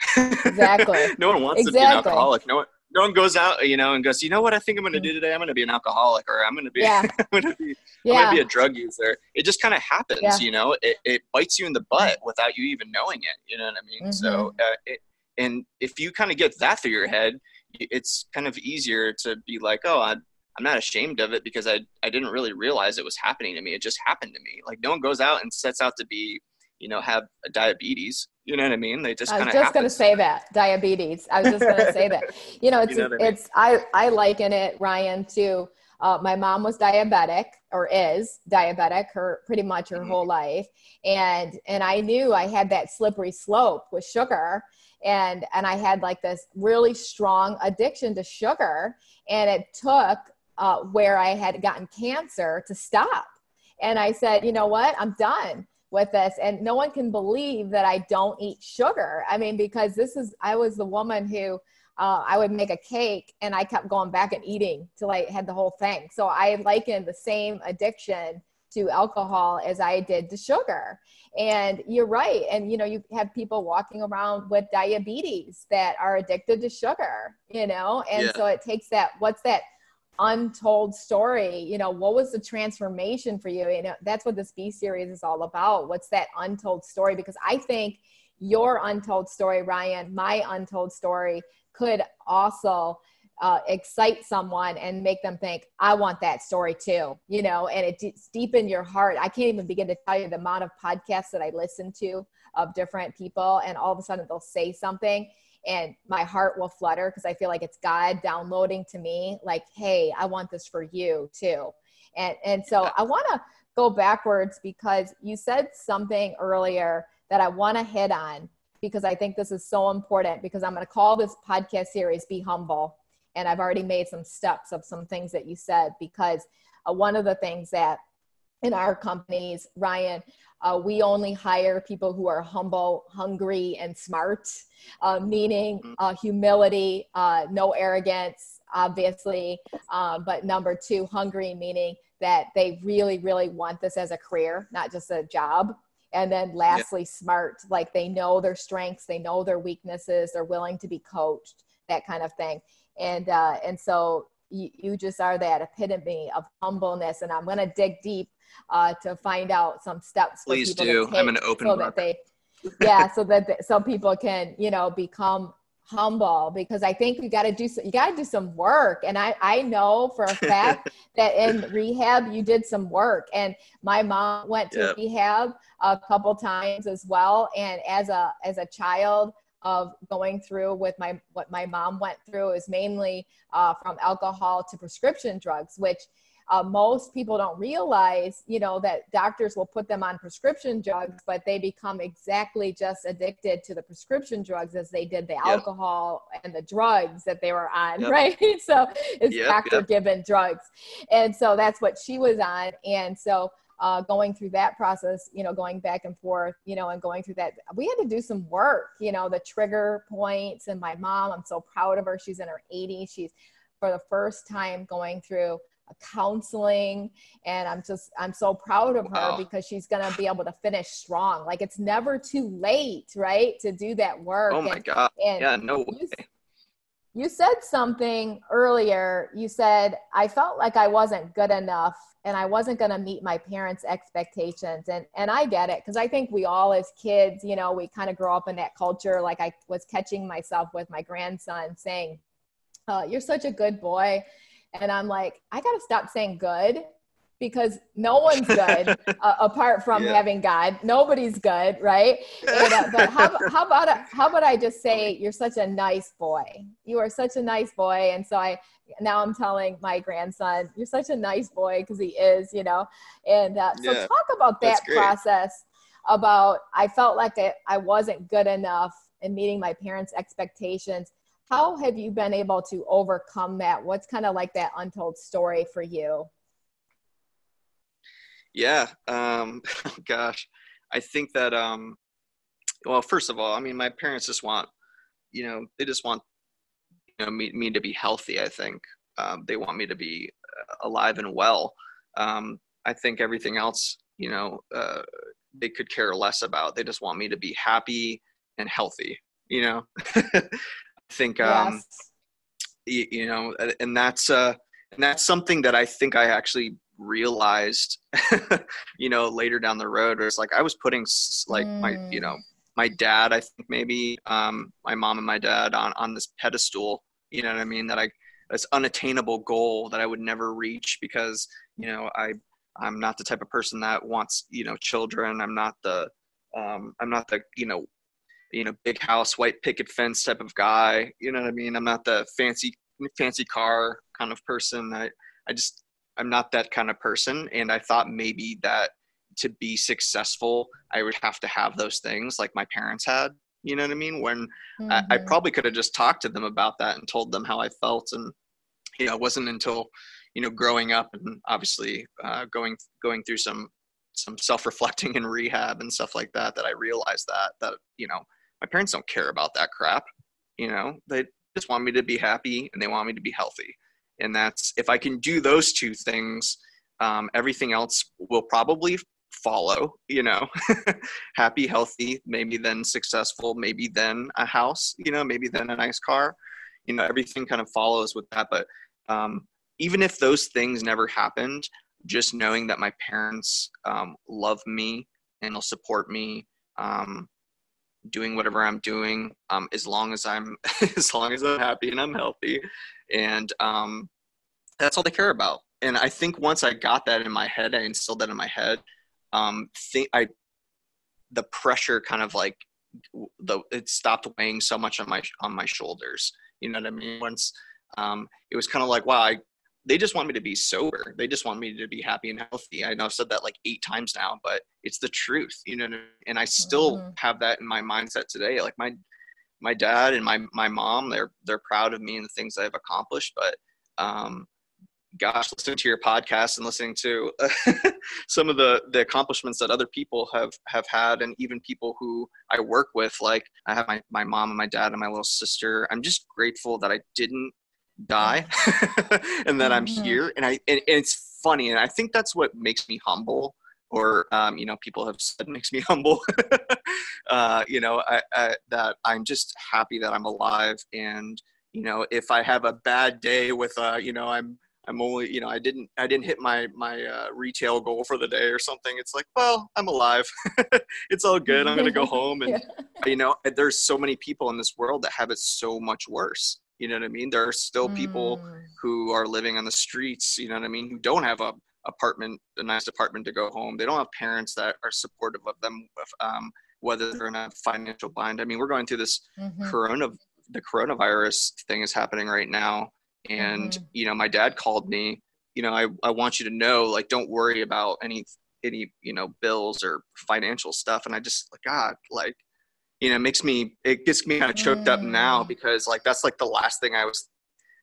exactly. no one wants exactly. to be an alcoholic. No one, no one goes out, you know, and goes, you know what I think I'm going to do today? I'm going to be an alcoholic, or I'm going to be, yeah. I'm going to be, yeah. I'm going to be a drug user. It just kind of happens, yeah. you know. It, it bites you in the butt without you even knowing it. You know what I mean? Mm-hmm. So, uh, it, and if you kind of get that through your head, it's kind of easier to be like, oh, I, I'm not ashamed of it because I I didn't really realize it was happening to me. It just happened to me. Like no one goes out and sets out to be, you know, have diabetes. You know what I mean? They just kind of I was just going to say that diabetes. I was just going to say that. You know, it's you know I mean? it's I I liken it Ryan to uh, my mom was diabetic or is diabetic her pretty much her mm-hmm. whole life and and i knew i had that slippery slope with sugar and and i had like this really strong addiction to sugar and it took uh, where i had gotten cancer to stop and i said you know what i'm done with this and no one can believe that i don't eat sugar i mean because this is i was the woman who uh, I would make a cake and I kept going back and eating till I had the whole thing. So I likened the same addiction to alcohol as I did to sugar. And you're right. And you know, you have people walking around with diabetes that are addicted to sugar, you know, and yeah. so it takes that, what's that untold story? You know, what was the transformation for you? You know, that's what this B series is all about. What's that untold story? Because I think your untold story, Ryan, my untold story could also uh, excite someone and make them think, I want that story too, you know, and it's deep in your heart. I can't even begin to tell you the amount of podcasts that I listen to of different people, and all of a sudden they'll say something and my heart will flutter because I feel like it's God downloading to me, like, hey, I want this for you too. And, and so I want to go backwards because you said something earlier that I want to hit on because I think this is so important because I'm going to call this podcast series Be Humble. And I've already made some steps of some things that you said because uh, one of the things that in our companies, Ryan, uh, we only hire people who are humble, hungry, and smart, uh, meaning mm-hmm. uh, humility, uh, no arrogance, obviously. Um, but number two, hungry, meaning that they really, really want this as a career, not just a job and then lastly yeah. smart like they know their strengths they know their weaknesses they're willing to be coached that kind of thing and uh, and so you, you just are that epitome of humbleness and i'm going to dig deep uh, to find out some steps please do i'm an open so book. that they yeah so that they, some people can you know become humble because I think you got to do so, you got to do some work and I I know for a fact that in rehab you did some work and my mom went to yep. rehab a couple times as well and as a as a child of going through with my what my mom went through is mainly uh, from alcohol to prescription drugs which uh, most people don't realize, you know, that doctors will put them on prescription drugs, but they become exactly just addicted to the prescription drugs as they did the yep. alcohol and the drugs that they were on, yep. right? so it's yep, doctor given drugs. And so that's what she was on. And so uh, going through that process, you know, going back and forth, you know, and going through that, we had to do some work, you know, the trigger points. And my mom, I'm so proud of her. She's in her 80s. She's for the first time going through counseling and i'm just i'm so proud of her wow. because she's going to be able to finish strong like it's never too late right to do that work oh my and, god and yeah no you, you said something earlier. You said i felt like i wasn't good enough and i wasn't going to meet my parents expectations. And and i get it because i think we all as kids you know we kind of grow up in that culture. Like i was catching myself with my grandson saying uh, you're such a good boy. And I'm like, I got to stop saying good because no one's good uh, apart from yeah. having God. Nobody's good, right? And, uh, but how, how about how about I just say you're such a nice boy? You are such a nice boy, and so I now I'm telling my grandson you're such a nice boy because he is, you know. And uh, so yeah. talk about that process. About I felt like I, I wasn't good enough in meeting my parents' expectations how have you been able to overcome that what's kind of like that untold story for you yeah um gosh. I think that um well first of all i mean my parents just want you know they just want you know me, me to be healthy i think. Um, they want me to be uh, alive and well. Um, i think everything else you know uh, they could care less about. They just want me to be happy and healthy you know? I think um yes. you, you, know and that's uh and that's something that i think i actually realized you know later down the road where it's like i was putting like mm. my you know mm. my dad i think maybe um my mom and my dad on on this pedestal you know what i mean that i this unattainable goal that i would never reach because you know i i'm not the type of person that wants you know children i'm not the um i'm not the you know you know, big house, white picket fence type of guy. You know what I mean? I'm not the fancy fancy car kind of person. I I just I'm not that kind of person. And I thought maybe that to be successful, I would have to have those things like my parents had. You know what I mean? When mm-hmm. I, I mm-hmm. probably could have just talked to them about that and told them how I felt. And you know, it wasn't until you know growing up and obviously uh, going going through some some self-reflecting and rehab and stuff like that that I realized that that you know my parents don't care about that crap. You know, they just want me to be happy and they want me to be healthy. And that's if I can do those two things, um, everything else will probably follow. You know, happy, healthy, maybe then successful, maybe then a house. You know, maybe then a nice car. You know, everything kind of follows with that. But um, even if those things never happened, just knowing that my parents um, love me and will support me um, doing whatever I'm doing um, as long as I'm as long as I'm happy and I'm healthy, and um, that's all they care about. And I think once I got that in my head, I instilled that in my head. Um, think I the pressure kind of like the it stopped weighing so much on my on my shoulders. You know what I mean? Once um, it was kind of like, wow, I they just want me to be sober. They just want me to be happy and healthy. I know I've said that like eight times now, but it's the truth, you know. And I still mm-hmm. have that in my mindset today. Like my my dad and my my mom, they're they're proud of me and the things I've accomplished. But um, gosh, listening to your podcast and listening to some of the the accomplishments that other people have have had, and even people who I work with, like I have my my mom and my dad and my little sister. I'm just grateful that I didn't die and that i'm mm-hmm. here and i and, and, it's funny and i think that's what makes me humble or um, you know people have said makes me humble. Uh, you know I, I, that i'm just happy that i'm alive and you know if i have a bad day with uh, you know i'm i'm only you know i didn't i didn't hit my my uh, retail goal for the day or something it's like well i'm alive. It's all good. I'm gonna go home and yeah. you know there's so many people in this world that have it so much worse. You know what i mean? There are still people mm. who are living on the streets you know what i mean who don't have a apartment, a nice apartment to go home. They don't have parents that are supportive of them, um, whether they're in a financial bind. I mean, we're going through this mm-hmm. corona, the coronavirus thing is happening right now. And, mm-hmm. you know, my dad called me, you know, I, I want you to know, like, don't worry about any, any, you know, bills or financial stuff. And I just, like, God, like, you know, it makes me, it gets me kind of choked mm. up now mm. because like, that's like the last thing I was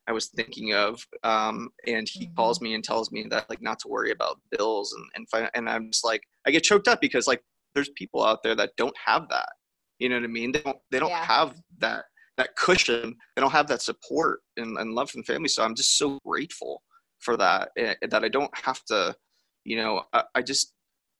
I was thinking of. Um, and he mm-hmm. calls me and tells me that like not to worry about bills and and fi- and I'm just like I get choked up because like there's people out there that don't have that. You know what I mean? They don't they don't yeah. have that that cushion. They don't have that support and, and love from family. So I'm just so grateful for that eh, that I don't have to. You know, I, I just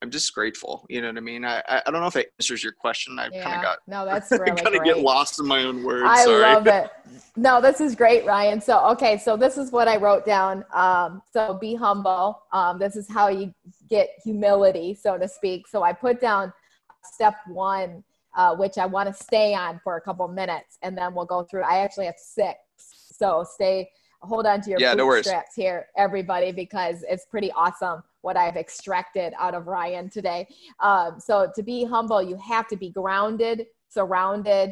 I'm just grateful. You know what I mean? I I don't know if it answers your question. I yeah. kind of got no, that's really kind of get lost in my own words. I Sorry. love it. No, this is great, Ryan. So okay, so this is what I wrote down. Um, so be humble. Um, this is how you get humility, so to speak. So I put down step one, uh, which I want to stay on for a couple minutes, and then we'll go through. I actually have six, so stay. Hold on to your yeah, bootstraps no here, everybody, because it's pretty awesome what I've extracted out of Ryan today. Um, so to be humble, you have to be grounded, surrounded,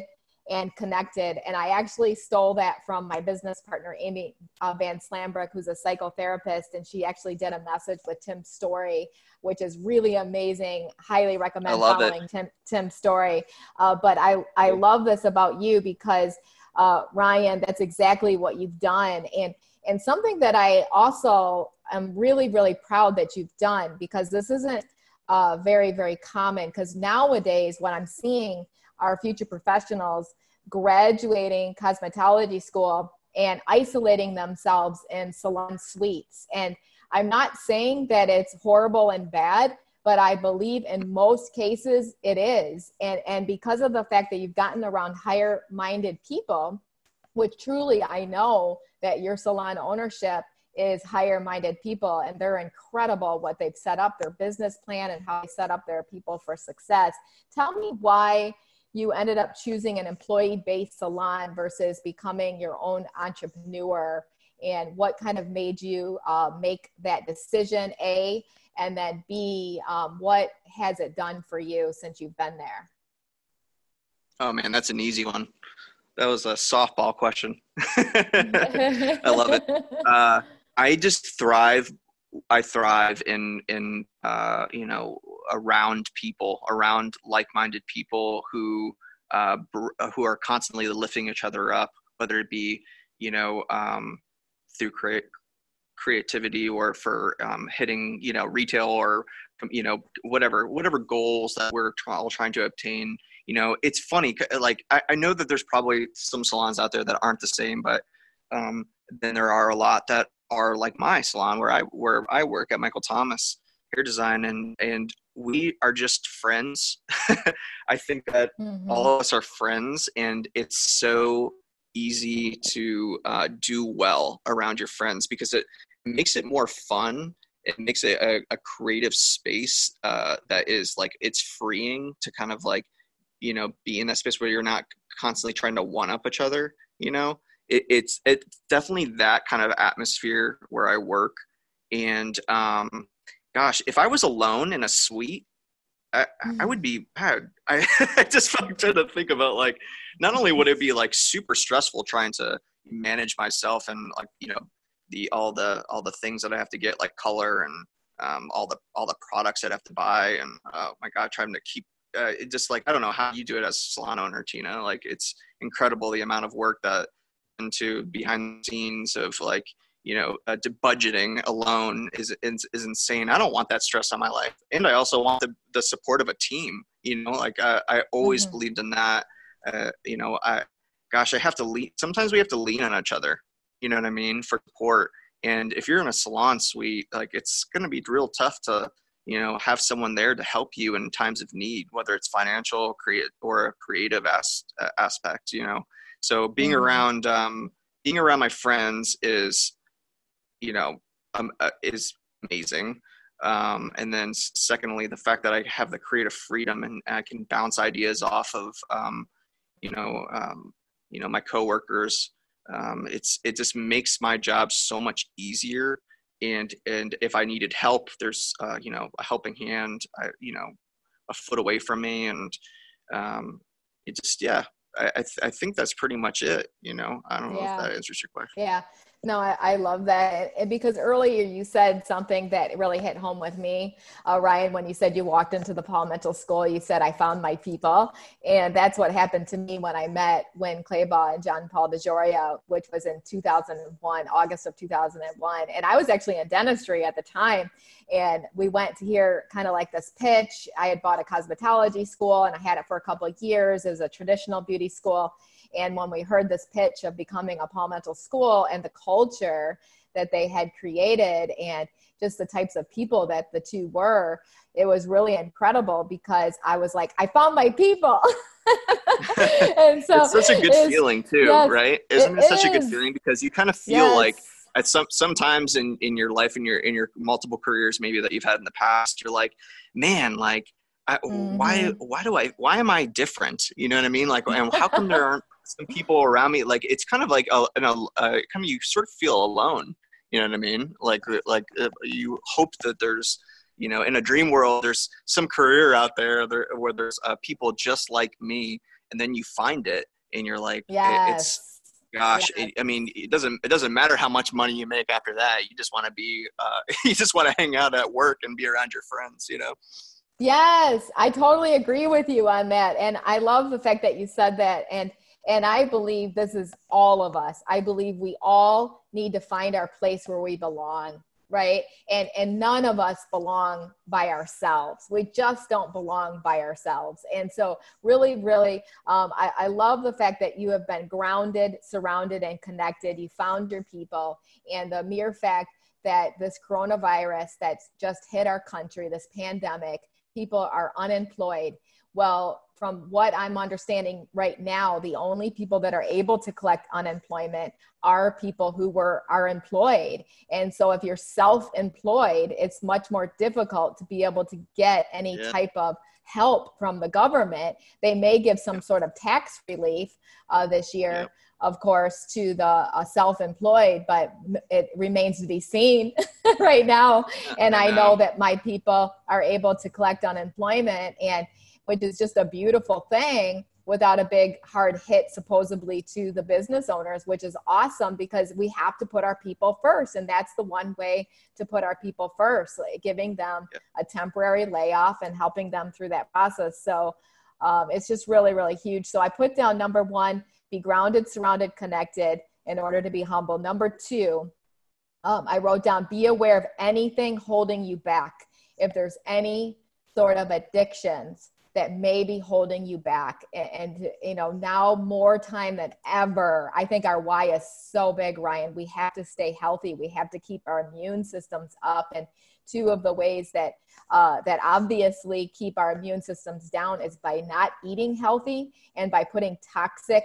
and connected. And I actually stole that from my business partner, Amy uh, Van Slambrook, who's a psychotherapist. And she actually did a message with Tim Storey, which is really amazing. Highly recommend following Tim, Tim Storey. Uh, but I, I love this about you because, uh, Ryan, that's exactly what you've done. And, and something that I also am really, really proud that you've done because this isn't uh, very, very common. Because nowadays, what I'm seeing are future professionals graduating cosmetology school and isolating themselves in salon suites. And I'm not saying that it's horrible and bad, but I believe in most cases it is. And, and because of the fact that you've gotten around higher minded people, which truly I know that your salon ownership is higher minded people and they're incredible what they've set up their business plan and how they set up their people for success. Tell me why you ended up choosing an employee based salon versus becoming your own entrepreneur and what kind of made you uh, make that decision a and then b um, what has it done for you since you've been there? Oh man that's an easy one. That was a softball question. I love it. Uh, I just thrive. I thrive in in uh, you know around people, around like-minded people who uh, br- who are constantly lifting each other up, whether it be you know um, through create creativity or for um, hitting you know retail or you know whatever whatever goals that we're all trying to obtain you know it's funny like I, I know that there's probably some salons out there that aren't the same but um, then there are a lot that are like my salon where I where I work at Michael Thomas Hair Design, and and we are just friends. I think that mm-hmm. all of us are friends, and it's so easy to uh, do well around your friends because it makes it more fun. It makes it a, a creative space uh, that is like it's freeing to kind of like you know be in that space where you're not constantly trying to one up each other. You know, it, it's it's definitely that kind of atmosphere where I work. And um, gosh, if I was alone in a suite, I, mm. I would be bad. I, I just trying to think about like, not only would it be like super stressful trying to manage myself and like you know the all the all the things that I have to get like color and um, all the all the products that I'd have to buy and oh my god trying to keep uh, it just like I don't know how you do it as a salon owner Tina like it's incredible the amount of work that into behind the scenes of like you know uh, budgeting alone is, is, is insane. I don't want that stress on my life. And i also want the, the support of a team you know like i, I always mm-hmm. believed in that. Uh, you know i gosh i have to lean sometimes we have to lean on each other you know what i mean for support. And if you're in a salon suite like it's going to be real tough to you know have someone there to help you in times of need whether it's financial create or a creative as, uh, aspect you know so being mm-hmm. around um, being around my friends is you know um, uh, is amazing. Um, and then secondly the fact that i have the creative freedom and i can bounce ideas off of um, you know um, you know my coworkers um, it's it just makes my job so much easier. And and if i needed help there's uh, you know a helping hand I, you know a foot away from me. And um, it just yeah I, I, th- I think that's pretty much it you know? I don't know yeah. if that answers your question. Yeah no, I, I, love that. And because earlier you said something that really hit home with me, uh, Ryan, when you said you walked into the Paul Mitchell School, you said, I found my people. And that's what happened to me when I met Winn Claybaugh and John Paul DeJoria, which was in 2001, August of 2001. And I was actually in dentistry at the time. And we went to hear kind of like this pitch. I had bought a cosmetology school and I had it for a couple of years. It was a traditional beauty school and when we heard this pitch of becoming a Paul Mitchell School and the culture that they had created and just the types of people that the two were, it was really incredible because I was like, I found my people. and so it's such a good feeling too, yes, right? Isn't it, it such is. a good feeling because you kind of feel yes. like at some sometimes in in your life in your in your multiple careers maybe that you've had in the past, you're like, man, like I, mm-hmm. why why do I why am I different? You know what I mean? Like, and how come there aren't some people around me like it's kind of like a, a, a kind of you sort of feel alone you know what i mean like like uh, you hope that there's you know in a dream world there's some career out there, there where there's uh, people just like me and then you find it and you're like yes. it's gosh yeah. it, i mean it doesn't it doesn't matter how much money you make after that you just want to be uh, you just want to hang out at work and be around your friends you know yes i totally agree with you on that and i love the fact that you said that and and I believe this is all of us. I believe we all need to find our place where we belong, right? And and none of us belong by ourselves. We just don't belong by ourselves. And so, really, really, um, I, I love the fact that you have been grounded, surrounded, and connected. You found your people, and the mere fact that this coronavirus that's just hit our country, this pandemic, people are unemployed. Well, from what I'm understanding right now, the only people that are able to collect unemployment are people who were are employed. And so if you're self-employed, it's much more difficult to be able to get any yeah. type of help from the government. They may give some sort of tax relief uh, this year. Yeah of course, to the uh, self-employed, but it remains to be seen right now. And I know. that my people are able to collect unemployment, and which is just a beautiful thing without a big hard hit supposedly to the business owners which is awesome because we have to put our people first and that's the one way to put our people first like giving them a temporary layoff and helping them through that process. So um, it's just really really huge. So i put down number one be grounded surrounded connected in order to be humble. Number two um, i wrote down be aware of anything holding you back. If there's any sort of addictions that may be holding you back. And, and, you know now more time than ever i think our why is so big ryan. We have to stay healthy. We have to keep our immune systems up. And two of the ways that uh, that obviously keep our immune systems down is by not eating healthy and by putting toxic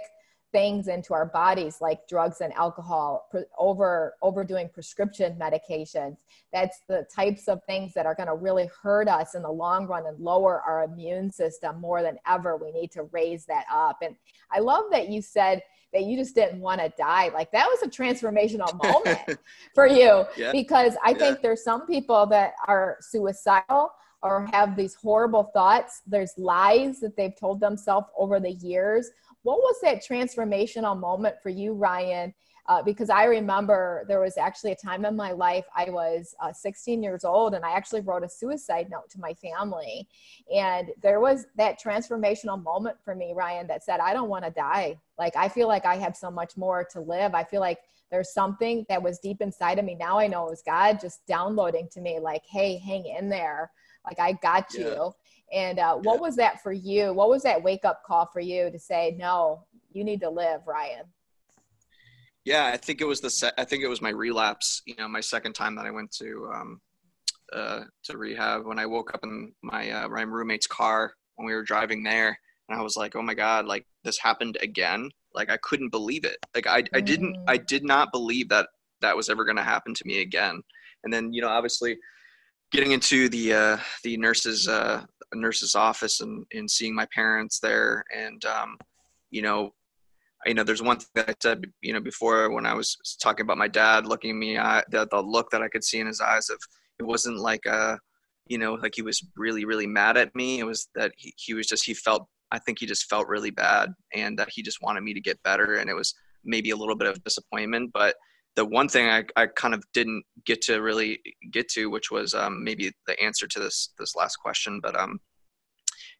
things into our bodies like drugs and alcohol over overdoing prescription medications. That's the types of things that are going to really hurt us in the long run and lower our immune system more than ever. We need to raise that up. And i love that you said that you just didn't want to die. Like that was a transformational moment for you yeah. because i yeah. think there's some people that are suicidal or have these horrible thoughts. There's lies that they've told themselves over the years what was that transformational moment for you, Ryan? Uh, because I remember there was actually a time in my life I was uh, 16 years old and I actually wrote a suicide note to my family. And there was that transformational moment for me, Ryan, that said, I don't want to die. Like, I feel like I have so much more to live. I feel like there's something that was deep inside of me. Now I know it was God just downloading to me, like, hey, hang in there. Like, I got you. Yeah. And uh, what was that for you? What was that wake up call for you to say, no, you need to live, Ryan? Yeah, I think it was the se- I think it was my relapse. You know, my second time that I went to um, uh, to rehab when I woke up in my uh, my roommate's car when we were driving there, and I was like, oh my god, like this happened again. Like I couldn't believe it. Like I I didn't I mm. did not believe that that was ever going to happen to me again. And then you know obviously getting into the uh, the nurses uh, nurse's office and, and seeing my parents there. And um, you know you know there's one thing that i said you know before when i was talking about my dad looking me at the, the look that i could see in his eyes of it wasn't like a uh, you know like he was really really mad at me. It was that he, he was just he felt i think he just felt really bad and that he just wanted me to get better. And it was maybe a little bit of disappointment but the one thing I, I kind of didn't get to really get to, which was um, maybe the answer to this this last question, but um,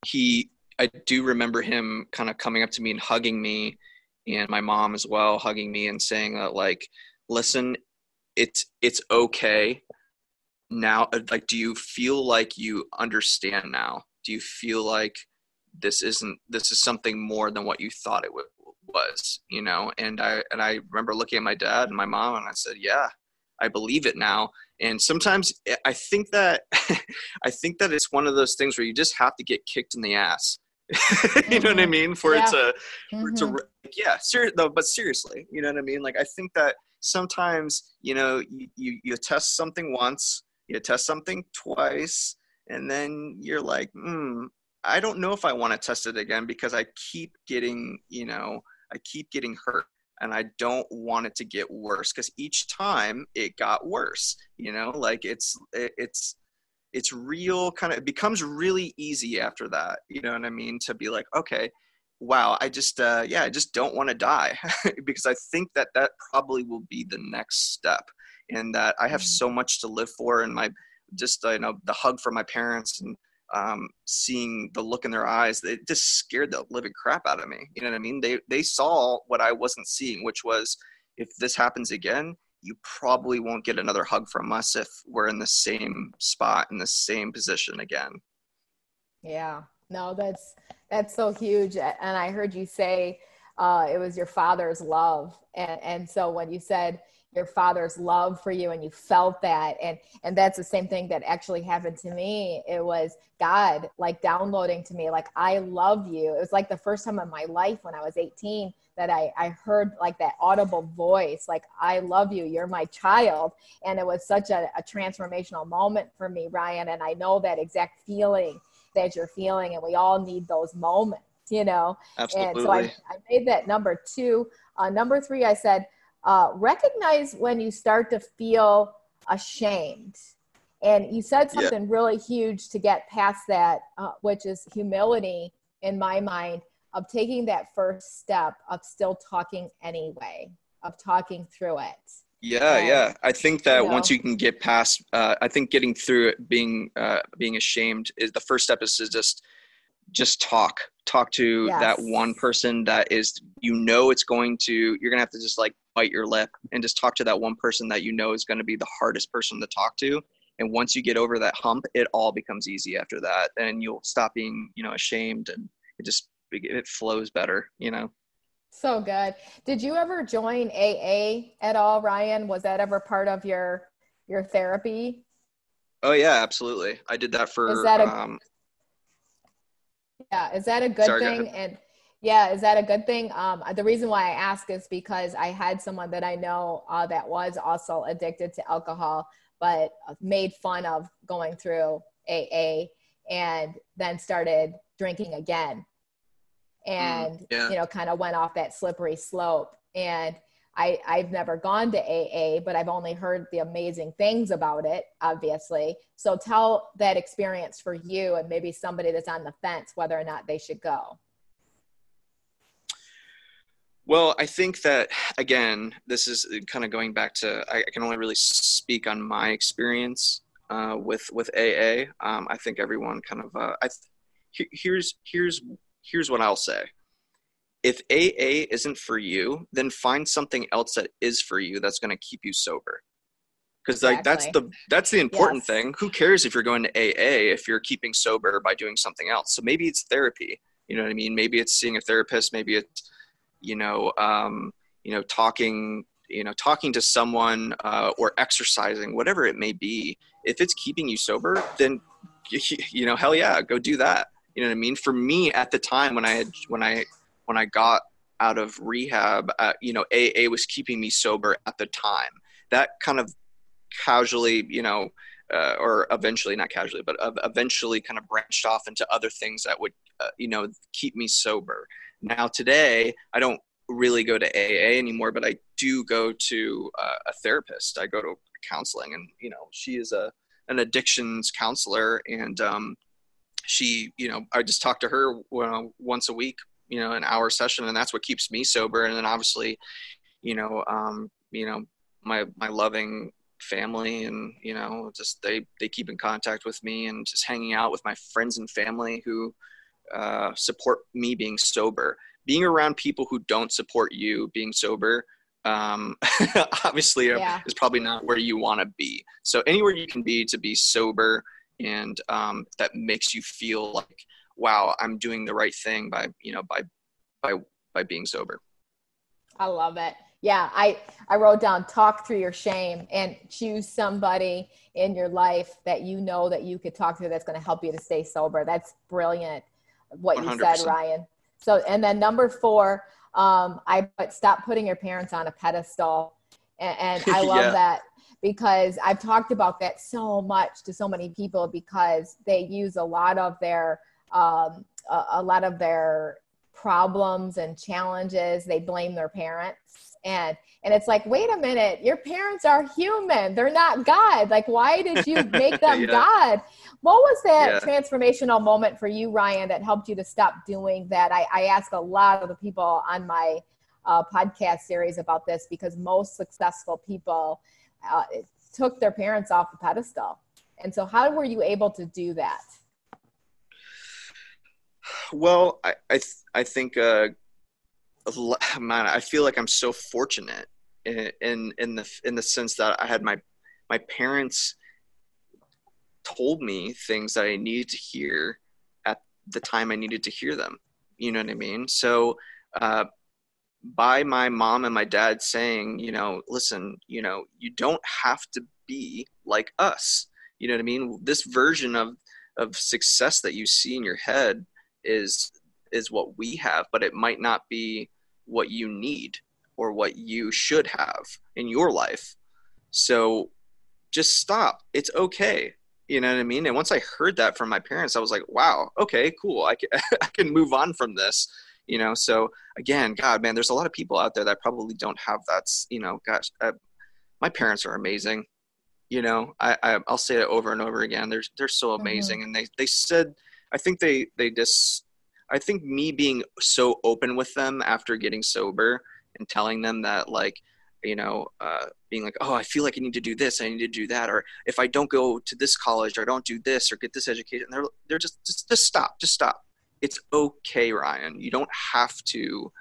he I do remember him kind of coming up to me and hugging me, and my mom as well hugging me and saying that like, listen, it's it's okay now. Like, do you feel like you understand now? Do you feel like this isn't this is something more than what you thought it would was, you know. And I and I remember looking at my dad and my mom, and I said, "Yeah, I believe it now." And sometimes eh, I think that I think that it's one of those things where you just have to get kicked in the ass. you mm-hmm. know what I mm-hmm. mean? For yeah. it to, for it to, mm-hmm. yeah, serious though. But seriously, you know what I mean? Like I think that sometimes you know you, you, you test something once, you test something twice, and then you're like, hmm, I don't know if I want to test it again because I keep getting, you know, I keep getting hurt and I don't want it to get worse because each time it got worse. You know, like it's it's it's real kind of it becomes really easy after that. You know what I mean? To be like, okay, wow, I just uh, yeah, I just don't want to die because I think that that probably will be the next step, and that I have mm. so much to live for, and my just uh, you know the hug from my parents and um, seeing the look in their eyes, it just scared the living crap out of me. You know what I mean? They they saw what I wasn't seeing, which was if this happens again, you probably won't get another hug from us if we're in the same spot in the same position again. Yeah, no, that's that's so huge. And I heard you say uh, it was your father's love, and and so when you said your father's love for you and you felt that. And and that's the same thing that actually happened to me. It was god like downloading to me like i love you. It was like the first time in my life when i was 18 that i i heard like that audible voice like i love you. You're my child. And it was such a, a transformational moment for me ryan. And i know that exact feeling that you're feeling and we all need those moments you know? Absolutely. and so i, I made that number two uh, number three i said uh, recognize when you start to feel ashamed. And you said something yeah. really huge to get past that, uh, which is humility in my mind of taking that first step of still talking anyway, of talking through it. Yeah, and, yeah. I think that you know, once you can get past, uh, I think getting through it, being uh, being ashamed is the first step is to just just talk talk to yes. that one person that is you know it's going to you're gonna have to just like bite your lip and just talk to that one person that you know is going to be the hardest person to talk to. And once you get over that hump it all becomes easy after that. And you'll stop being you know ashamed and it just it flows better you know? So good. Did you ever join aa at all ryan? Was that ever part of your your therapy? Oh yeah absolutely. I did that for is that a, um, yeah is that a good sorry, thing and yeah, is that a good thing? Um, the reason why I ask is because I had someone that I know uh, that was also addicted to alcohol, but made fun of going through AA and then started drinking again. And, mm, yeah. you know, kind of went off that slippery slope. And I, I've never gone to AA, but I've only heard the amazing things about it, obviously. So tell that experience for you and maybe somebody that's on the fence whether or not they should go. Well, I think that again, this is kind of going back to I, can only really speak on my experience uh, with with AA. Um, I think everyone kind of uh, I here's here's here's what I'll say. If AA isn't for you, then find something else that is for you that's going to keep you sober. Because exactly. like that's the that's the important yes. thing. Who cares if you're going to AA if you're keeping sober by doing something else? So maybe it's therapy. You know what I mean? Maybe it's seeing a therapist. Maybe it's you know, um, you know, talking, you know talking to someone uh, or exercising whatever it may be if it's keeping you sober then you know hell yeah go do that you know what i mean for me at the time when i had when i when i got out of rehab uh, you know aa was keeping me sober at the time. That kind of casually you know uh, or eventually not casually but eventually kind of branched off into other things that would uh, you know keep me sober. Now today i don't really go to aa anymore but i do go to uh, a therapist. I go to counseling and you know she is a an addictions counselor and um, she you know i just talk to her once a week you know an hour session and that's what keeps me sober. And then obviously you know um, you know my my loving family and you know just they they keep in contact with me and just hanging out with my friends and family who uh, support me being sober. Being around people who don't support you being sober um, obviously uh, yeah. is probably not where you want to be. So anywhere you can be to be sober and um, that makes you feel like wow i'm doing the right thing by you know by by by being sober. I love it. Yeah i i wrote down talk through your shame and choose somebody in your life that you know that you could talk to that's going to help you to stay sober. That's brilliant what you 100%. said ryan. So and then number four um i but stop putting your parents on a pedestal. And, and i love yeah. that because i've talked about that so much to so many people because they use a lot of their um a, a lot of their problems and challenges they blame their parents. And and it's like wait a minute your parents are human. They're not god. Like why did you make them yeah. god? What was that yeah. transformational moment for you ryan that helped you to stop doing that? I, I ask a lot of the people on my uh, podcast series about this because most successful people uh, took their parents off the pedestal. And so how were you able to do that well i i, th- I think uh, man, I feel like I'm so fortunate in, in in the in the sense that I had my my parents told me things that I needed to hear at the time I needed to hear them. You know what I mean? So uh, by my mom and my dad saying, you know, listen, you know, you don't have to be like us. You know what I mean? This version of of success that you see in your head is is what we have, but it might not be what you need or what you should have in your life. So just stop. It's okay. You know what I mean? And once I heard that from my parents, I was like, wow, okay, cool. I can, I can move on from this, you know? So again, God, man, there's a lot of people out there that probably don't have that, you know, gosh, uh, my parents are amazing. You know, I, I will say it over and over again. They're, they're so mm-hmm. amazing. Mm-hmm. And they, they said, I think they, they just I think me being so open with them after getting sober and telling them that like you know uh, being like oh i feel like i need to do this i need to do that or if i don't go to this college or i don't do this or get this education they're they're just just, just stop just stop. It's okay ryan. You don't have to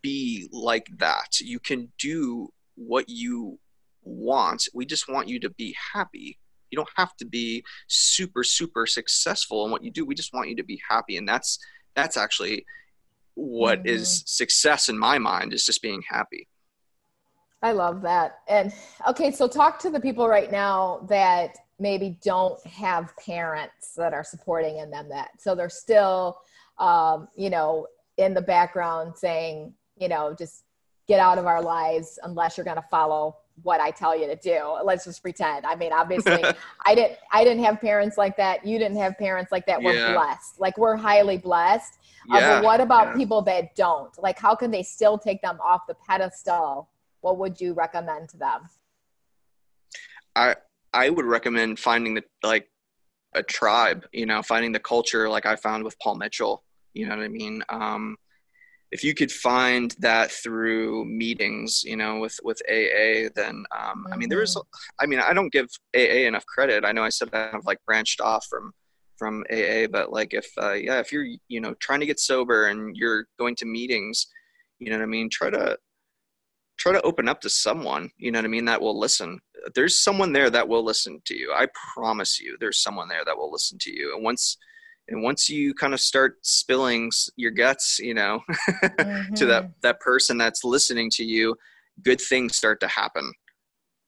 be like that. You can do what you want. We just want you to be happy you don't have to be super super successful in what you do. We just want you to be happy. And that's that's actually what mm-hmm. is success in my mind is just being happy. I love that. And okay so talk to the people right now that maybe don't have parents that are supporting in them that so they're still um, you know in the background saying you know just get out of our lives unless you're going to follow what I tell you to do. Let's just pretend. I mean, obviously, I didn't. I didn't have parents like that. You didn't have parents like that. We're yeah. blessed. Like we're highly blessed. Yeah. Uh, but what about yeah. people that don't? Like, how can they still take them off the pedestal? What would you recommend to them? I I would recommend finding the like a tribe. You know, finding the culture like I found with Paul Mitchell. You know what I mean? Um, if you could find that through meetings, you know, with with AA, then um, I mean, there is. Mm-hmm. I mean, I don't give AA enough credit. I know I said I have like branched off from from AA, but like if uh, yeah, if you're you know trying to get sober and you're going to meetings, you know what I mean, try to try to open up to someone you know what i mean that will listen there's someone there that will listen to you i promise you there's someone there that will listen to you and once and once you kind of start spilling your guts you know mm-hmm. to that mm-hmm. that person that's listening to you good things start to happen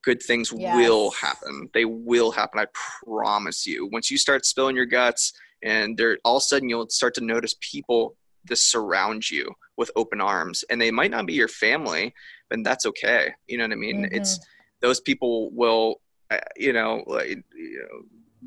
good things yes. will happen they will happen i promise you once you start spilling your guts and there all of a sudden you'll start to notice people that surround you with open arms and they might not be your family and that's okay you know what i mean mm-hmm. it's those people will uh, you know like you know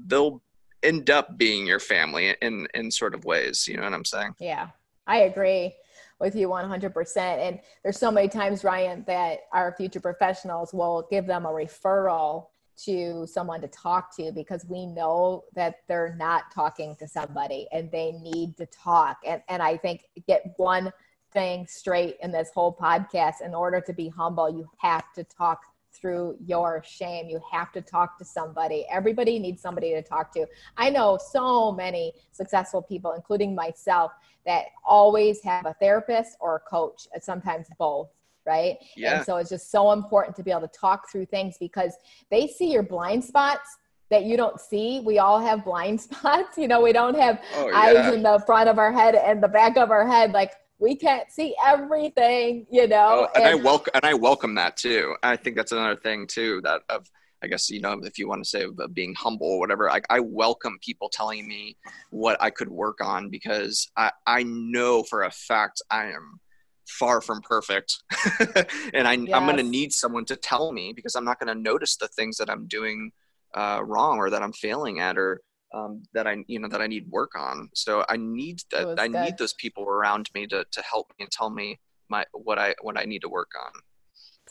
they'll end up being your family in in sort of ways you know what i'm saying? Yeah i agree with you 100% and there's so many times ryan that our future professionals will give them a referral to someone to talk to because we know that they're not talking to somebody and they need to talk and and i think get one thing straight in this whole podcast in order to be humble you have to talk through your shame. You have to talk to somebody. Everybody needs somebody to talk to. I know so many successful people, including myself, that always have a therapist or a coach, and sometimes both. Right. Yeah. And so it's just so important to be able to talk through things because they see your blind spots that you don't see. We all have blind spots. You know, we don't have oh, yeah. eyes in the front of our head and the back of our head. Like we can't see everything, you know. Oh, and, and, I welcome and I welcome that too. I think that's another thing too that of I guess you know if you want to say of being humble or whatever. I, I welcome people telling me what I could work on because I I know for a fact I am far from perfect and I, yes. i'm going to need someone to tell me because i'm not going to notice the things that i'm doing uh, wrong or that i'm failing at or um, that I you know that I need work on. So I need that I good. need those people around me to to help me and tell me my what I what I need to work on.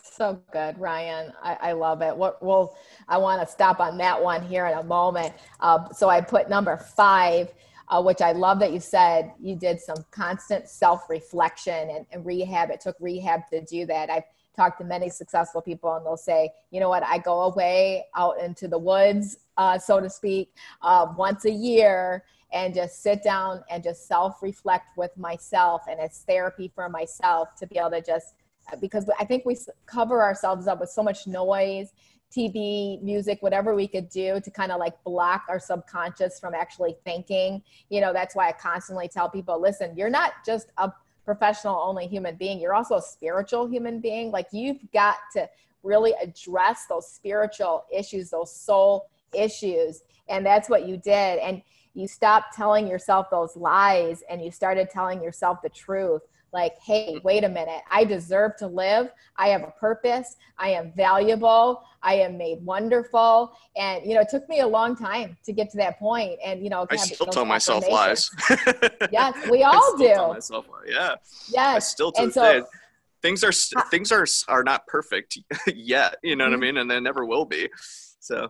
So good, Ryan. I, I love it. What well, I want to stop on that one here in a moment. Uh, so I put number five. Uh, which I love that you said you did some constant self reflection and, and, rehab. It took rehab to do that. I've talked to many successful people, and they'll say, you know what, I go away out into the woods uh, so to speak, uh, once a year and just sit down and just self reflect with myself. And it's therapy for myself to be able to just, because I think we cover ourselves up with so much noise, TV, music, whatever we could do to kind of like block our subconscious from actually thinking. You know, that's why I constantly tell people listen, you're not just a professional only human being, you're also a spiritual human being. Like you've got to really address those spiritual issues, those soul issues. And that's what you did. And you stopped telling yourself those lies and you started telling yourself the truth like hey wait a minute. I deserve to live. I have a purpose. I am valuable. I am made wonderful. And you know it took me a long time to get to that point. and you know i still tell myself lies. yes we all do. myself, yeah. Yes. i still tell so, things are things are are not perfect yet you know mm-hmm. what i mm-hmm. mean? And they never will be. So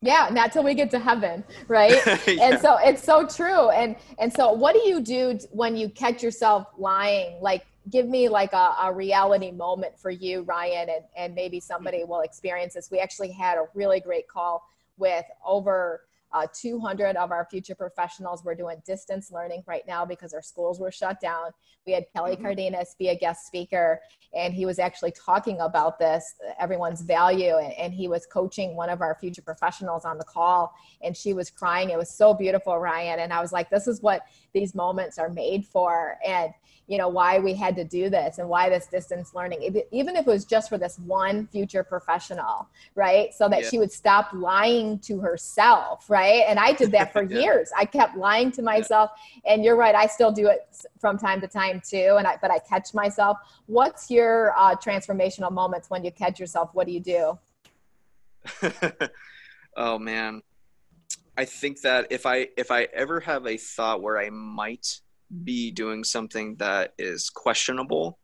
yeah not till we get to heaven right? Yeah. and so it's so true. And and so what do you do when you catch yourself lying? Like give me like a, a reality moment for you ryan and and maybe somebody will experience this. We actually had a really great call with over uh, 200 of our future professionals were doing distance learning right now because our schools were shut down. We had Kelly mm-hmm. Cardenas be a guest speaker, and he was actually talking about this, everyone's value. And, and he was coaching one of our future professionals on the call, and she was crying. It was so beautiful, Ryan. And I was like, this is what these moments are made for. And you know why we had to do this and why this distance learning even if it was just for this one future professional right so that yeah. she would stop lying to herself right and i did that for yeah. years. I kept lying to myself. Yeah. and you're right i still do it from time to time too and i but i catch myself. What's your uh, transformational moments when you catch yourself? What do you do? Oh man. I think that if i if i ever have a thought where i might be doing something that is questionable,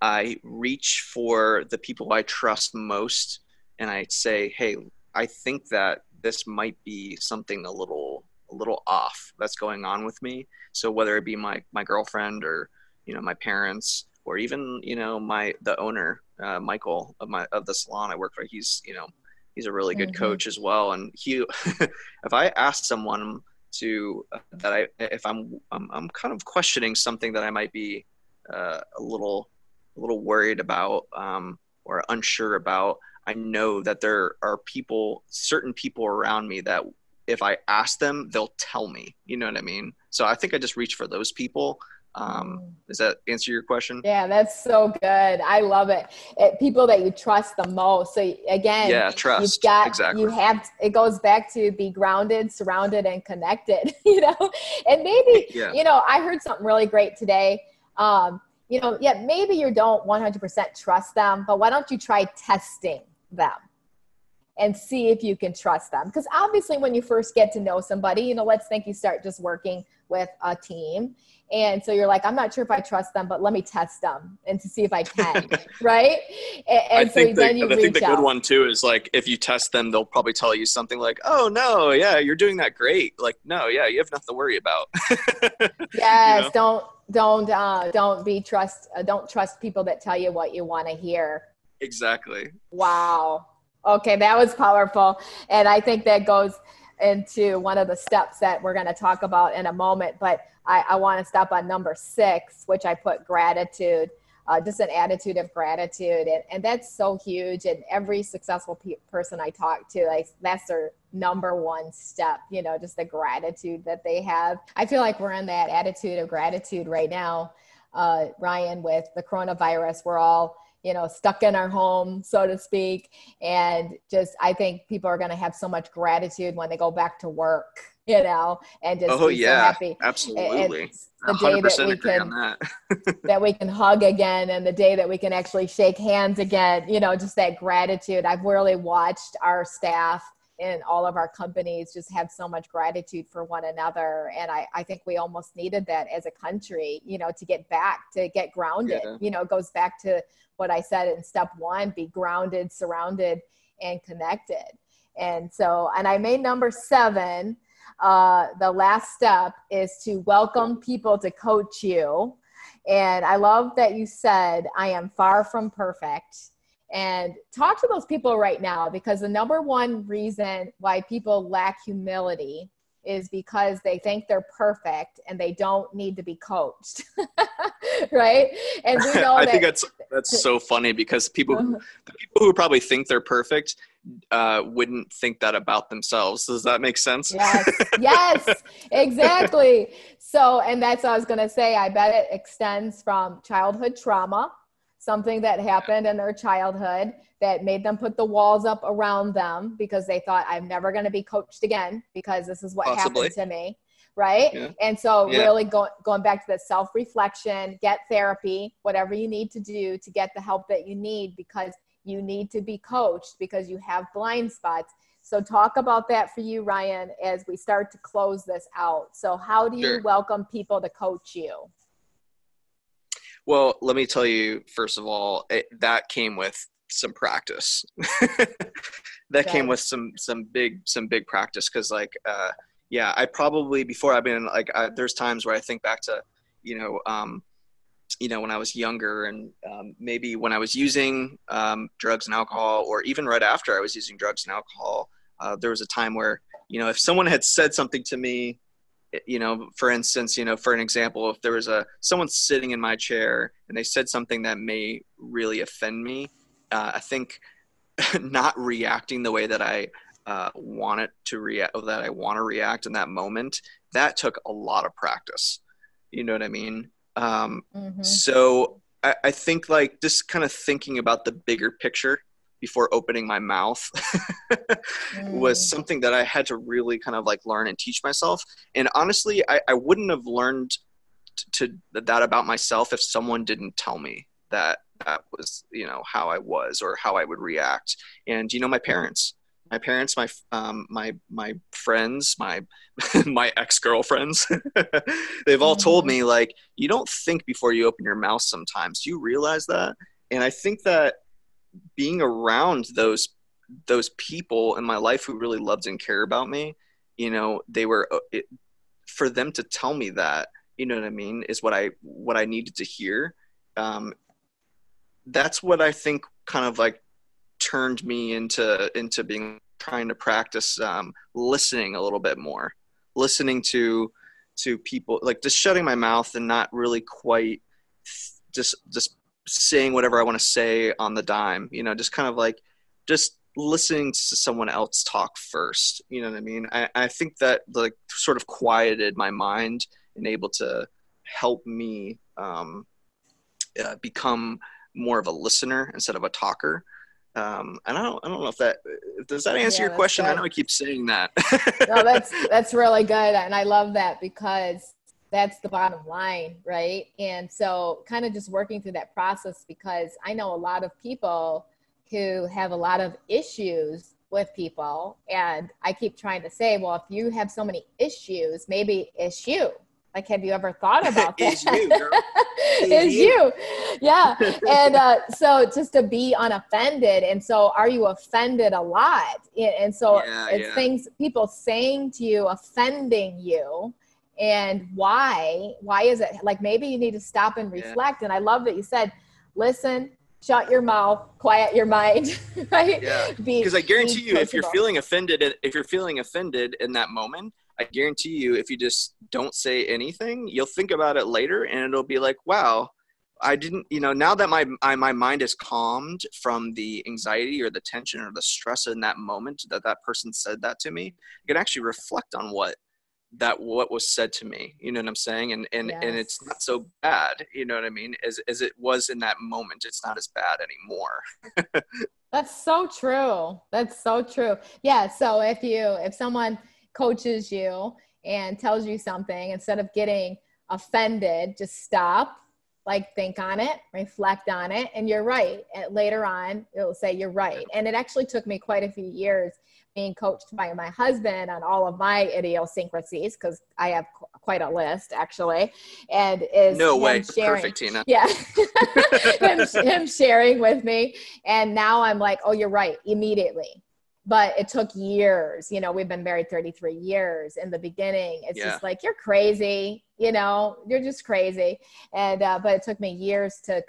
I reach for the people I trust most and I say, "Hey, I think that this might be something a little a little off that's going on with me." So whether it be my my girlfriend or you know my parents or even you know my the owner uh, Michael of my of the salon I work for, he's you know he's a really good mm-hmm. coach as well. And he, if I ask someone to uh, that I if I'm, I'm, I'm kind of questioning something that I might be uh, a little a little worried about um, or unsure about. I know that there are people, certain people around me that if I ask them, they'll tell me. You know what I mean? So I think I just reach for those people. Um, does that answer your question? Yeah that's so good. I love it. it people that you trust the most. So again yeah trust. you've got exactly. you have it goes back to be grounded surrounded and connected you know? And maybe yeah. you know i heard something really great today. Um, you know yeah maybe you don't 100% trust them but why don't you try testing them and see if you can trust them. Because obviously, when you first get to know somebody, you know, let's think you start just working with a team. And so you're like, I'm not sure if I trust them, but let me test them and to see if I can, right? And, and so think then the, you I think the out. good one too is like if you test them, they'll probably tell you something like, "Oh no, yeah, you're doing that great." Like, no, yeah, you have nothing to worry about. yes, you know? don't don't uh, don't be trust uh, don't trust people that tell you what you want to hear. Exactly. Wow. Okay, that was powerful. And I think that goes into one of the steps that we're going to talk about in a moment. But I, I want to stop on number six, which I put gratitude, uh, just an attitude of gratitude. And, and that's so huge. And every successful pe- person I talk to, like, that's their number one step, you know, just the gratitude that they have. I feel like we're in that attitude of gratitude right now. Uh, Ryan, with the coronavirus, we're all you know stuck in our home so to speak. And just i think people are going to have so much gratitude when they go back to work you know and just oh be yeah. so happy absolutely. the day that we can that. that we can hug again and the day that we can actually shake hands again you know just that gratitude. I've really watched our staff in all of our companies just have so much gratitude for one another and I, I think we almost needed that as a country you know to get back to get grounded yeah. you know it goes back to what I said in step one be grounded, surrounded, and connected. And so, and I made number seven. Uh, the last step is to welcome people to coach you. And I love that you said, I am far from perfect. And talk to those people right now because the number one reason why people lack humility is because they think they're perfect and they don't need to be coached right? And we know i that, think that's that's so funny because people uh-huh. the people who probably think they're perfect uh, wouldn't think that about themselves. Does that make sense? Yes. Yes. Exactly. So and that's what i was going to say i bet it extends from childhood trauma something that happened in their childhood that made them put the walls up around them because they thought I'm never going to be coached again because this is what Possibly. happened to me right yeah. and so yeah. really go, going back to the self-reflection get therapy whatever you need to do to get the help that you need because you need to be coached because you have blind spots so talk about that for you ryan as we start to close this out so how do you sure. welcome people to coach you well, let me tell you, first of all, it, that came with some practice. that came with some some big some big practice because like uh, yeah, I probably before I've been like I, there's times where I think back to you know um, you know when I was younger and um, maybe when I was using um, drugs and alcohol or even right after I was using drugs and alcohol, uh, there was a time where you know if someone had said something to me you know for instance you know for an example if there was a someone sitting in my chair and they said something that may really offend me uh, i think not reacting the way that i uh, want it to react that i want to react in that moment that took a lot of practice you know what i mean um, mm-hmm. so I, I think like just kind of thinking about the bigger picture before opening my mouth mm. was something that I had to really kind of like learn and teach myself. And honestly, I, I wouldn't have learned to, to that about myself if someone didn't tell me that that was you know how I was or how I would react. And you know, my parents, my parents, my um, my my friends, my my ex girlfriends, they've all told mm-hmm. me like you don't think before you open your mouth. Sometimes do you realize that? And I think that being around those those people in my life who really loved and cared about me you know they were uh, it, for them to tell me that you know what i mean is what i what i needed to hear. Um that's what i think kind of like turned me into into being trying to practice um listening a little bit more listening to to people like just shutting my mouth and not really quite just just saying whatever I want to say on the dime, you know, just kind of like just listening to someone else talk first. You know what I mean? I, I think that like sort of quieted my mind and able to help me um, uh, become more of a listener instead of a talker. Um, and I don't, I don't know if that does that answer yeah, your question. Good. I know I keep saying that. no, that's that's really good, and I love that because that's the bottom line, right? And so, kind of just working through that process because I know a lot of people who have a lot of issues with people, and I keep trying to say, well, if you have so many issues, maybe it's you like, have you ever thought about that? is you, girl. You. you. Yeah. and uh, so just to be unoffended. And so are you offended a lot? And so yeah, it's yeah. things people saying to you, offending you. And why? Why is it like maybe you need to stop and reflect? Yeah. And I love that you said, listen, shut your mouth, quiet your mind, right? Yeah. Because I guarantee you, if you're feeling offended, if you're feeling offended in that moment, I guarantee you, if you just don't say anything, you'll think about it later and it'll be like, wow, I didn't, you know, now that my, I, my mind is calmed from the anxiety or the tension or the stress in that moment that that person said that to me, I can actually reflect on what that what was said to me you know what i'm saying and and yes. and it's not so bad you know what i mean as as it was in that moment it's not as bad anymore that's so true that's so true yeah so if you if someone coaches you and tells you something, instead of getting offended, just stop, like think on it, reflect on it, and you're right. And later on, it'll say you're right. And it actually took me quite a few years being coached by my husband on all of my idiosyncrasies because I have qu- quite a list actually, and is no way. Sharing, perfect Tina. Yeah, him, him sharing with me, and now I'm like, oh, you're right immediately. But it took years you know we've been married 33 years. In the beginning it's yeah. just like you're crazy you know? You're just crazy. And uh, but it took me years to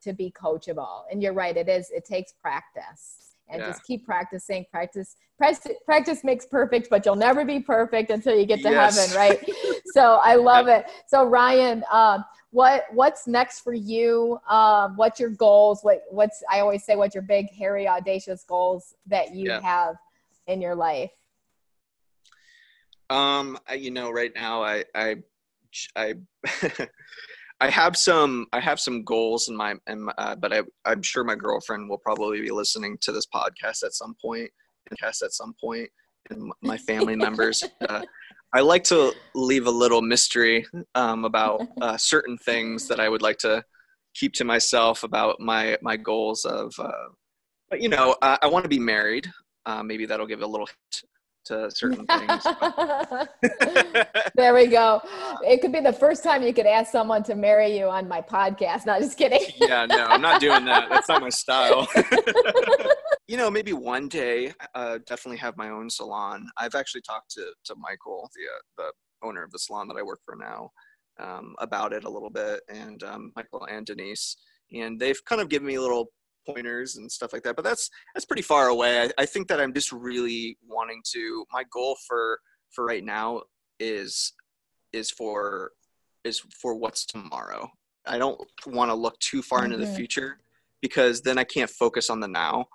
to be coachable. And you're right it is it takes practice and yeah. just keep practicing. Practice practice practice makes perfect but you'll never be perfect until you get to yes. heaven right? So i love it. So ryan um, what what's next for you? Um, what's your goals? What what's i always say what's your big hairy audacious goals that you yeah. have in your life? Um you know right now i i i I have some I have some goals in my, in my uh, but I, I'm sure my girlfriend will probably be listening to this podcast at some point, podcast at some point, and my family members. Uh, I like to leave a little mystery um, about uh, certain things that I would like to keep to myself about my my goals of. Uh, but you know, I, I want to be married. Uh, maybe that'll give a little hint to certain things. there we go. It could be the first time you could ask someone to marry you on my podcast. Not just kidding. yeah, no, I'm not doing that. That's not my style. you know, maybe one day, uh, definitely have my own salon. I've actually talked to to Michael, the uh, the owner of the salon that I work for now, um, about it a little bit, and um, Michael and Denise, and they've kind of given me a little pointers and stuff like that. But that's that's pretty far away. I, I think that I'm just really wanting to. My goal for for right now is is for is for what's tomorrow. I don't want to look too far into the mm-hmm. future because then I can't focus on the now.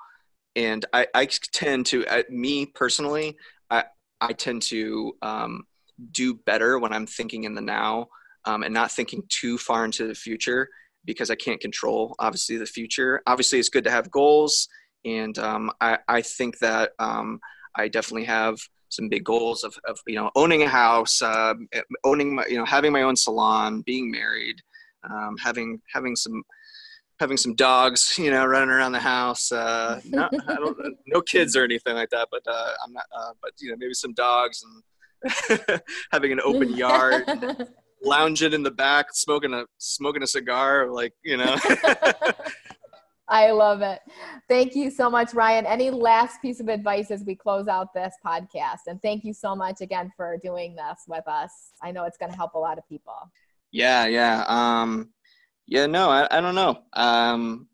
And I, I tend to, uh, me personally, I, I tend to um, do better when I'm thinking in the now um, and not thinking too far into the future because I can't control obviously the future. Obviously, it's good to have goals, and um, I, I think that um, I definitely have some big goals of, of you know owning a house, uh, owning my, you know having my own salon, being married, um, having having some having some dogs, you know, running around the house. Uh, not, no kids or anything like that, but uh, I'm not. Uh, but you know, maybe some dogs and having an open yard lounging in the back, smoking a smoking a cigar, like you know. I love it. Thank you so much, Ryan. Any last piece of advice as we close out this podcast? And thank you so much again for doing this with us. I know it's going to help a lot of people. Yeah, yeah. Um, yeah, no, I, I don't know. Um,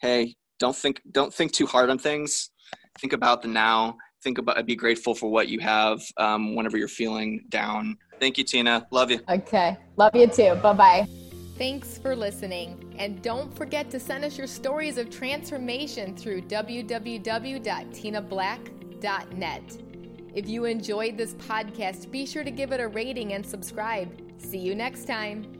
hey, don't think don't think too hard on things. Think about the now. Think about be grateful for what you have um, whenever you're feeling down Thank you, Tina. Love you. Okay. Love you too. Bye bye. Thanks for listening. And don't forget to send us your stories of transformation through www.tinablack.net. If you enjoyed this podcast, be sure to give it a rating and subscribe. See you next time.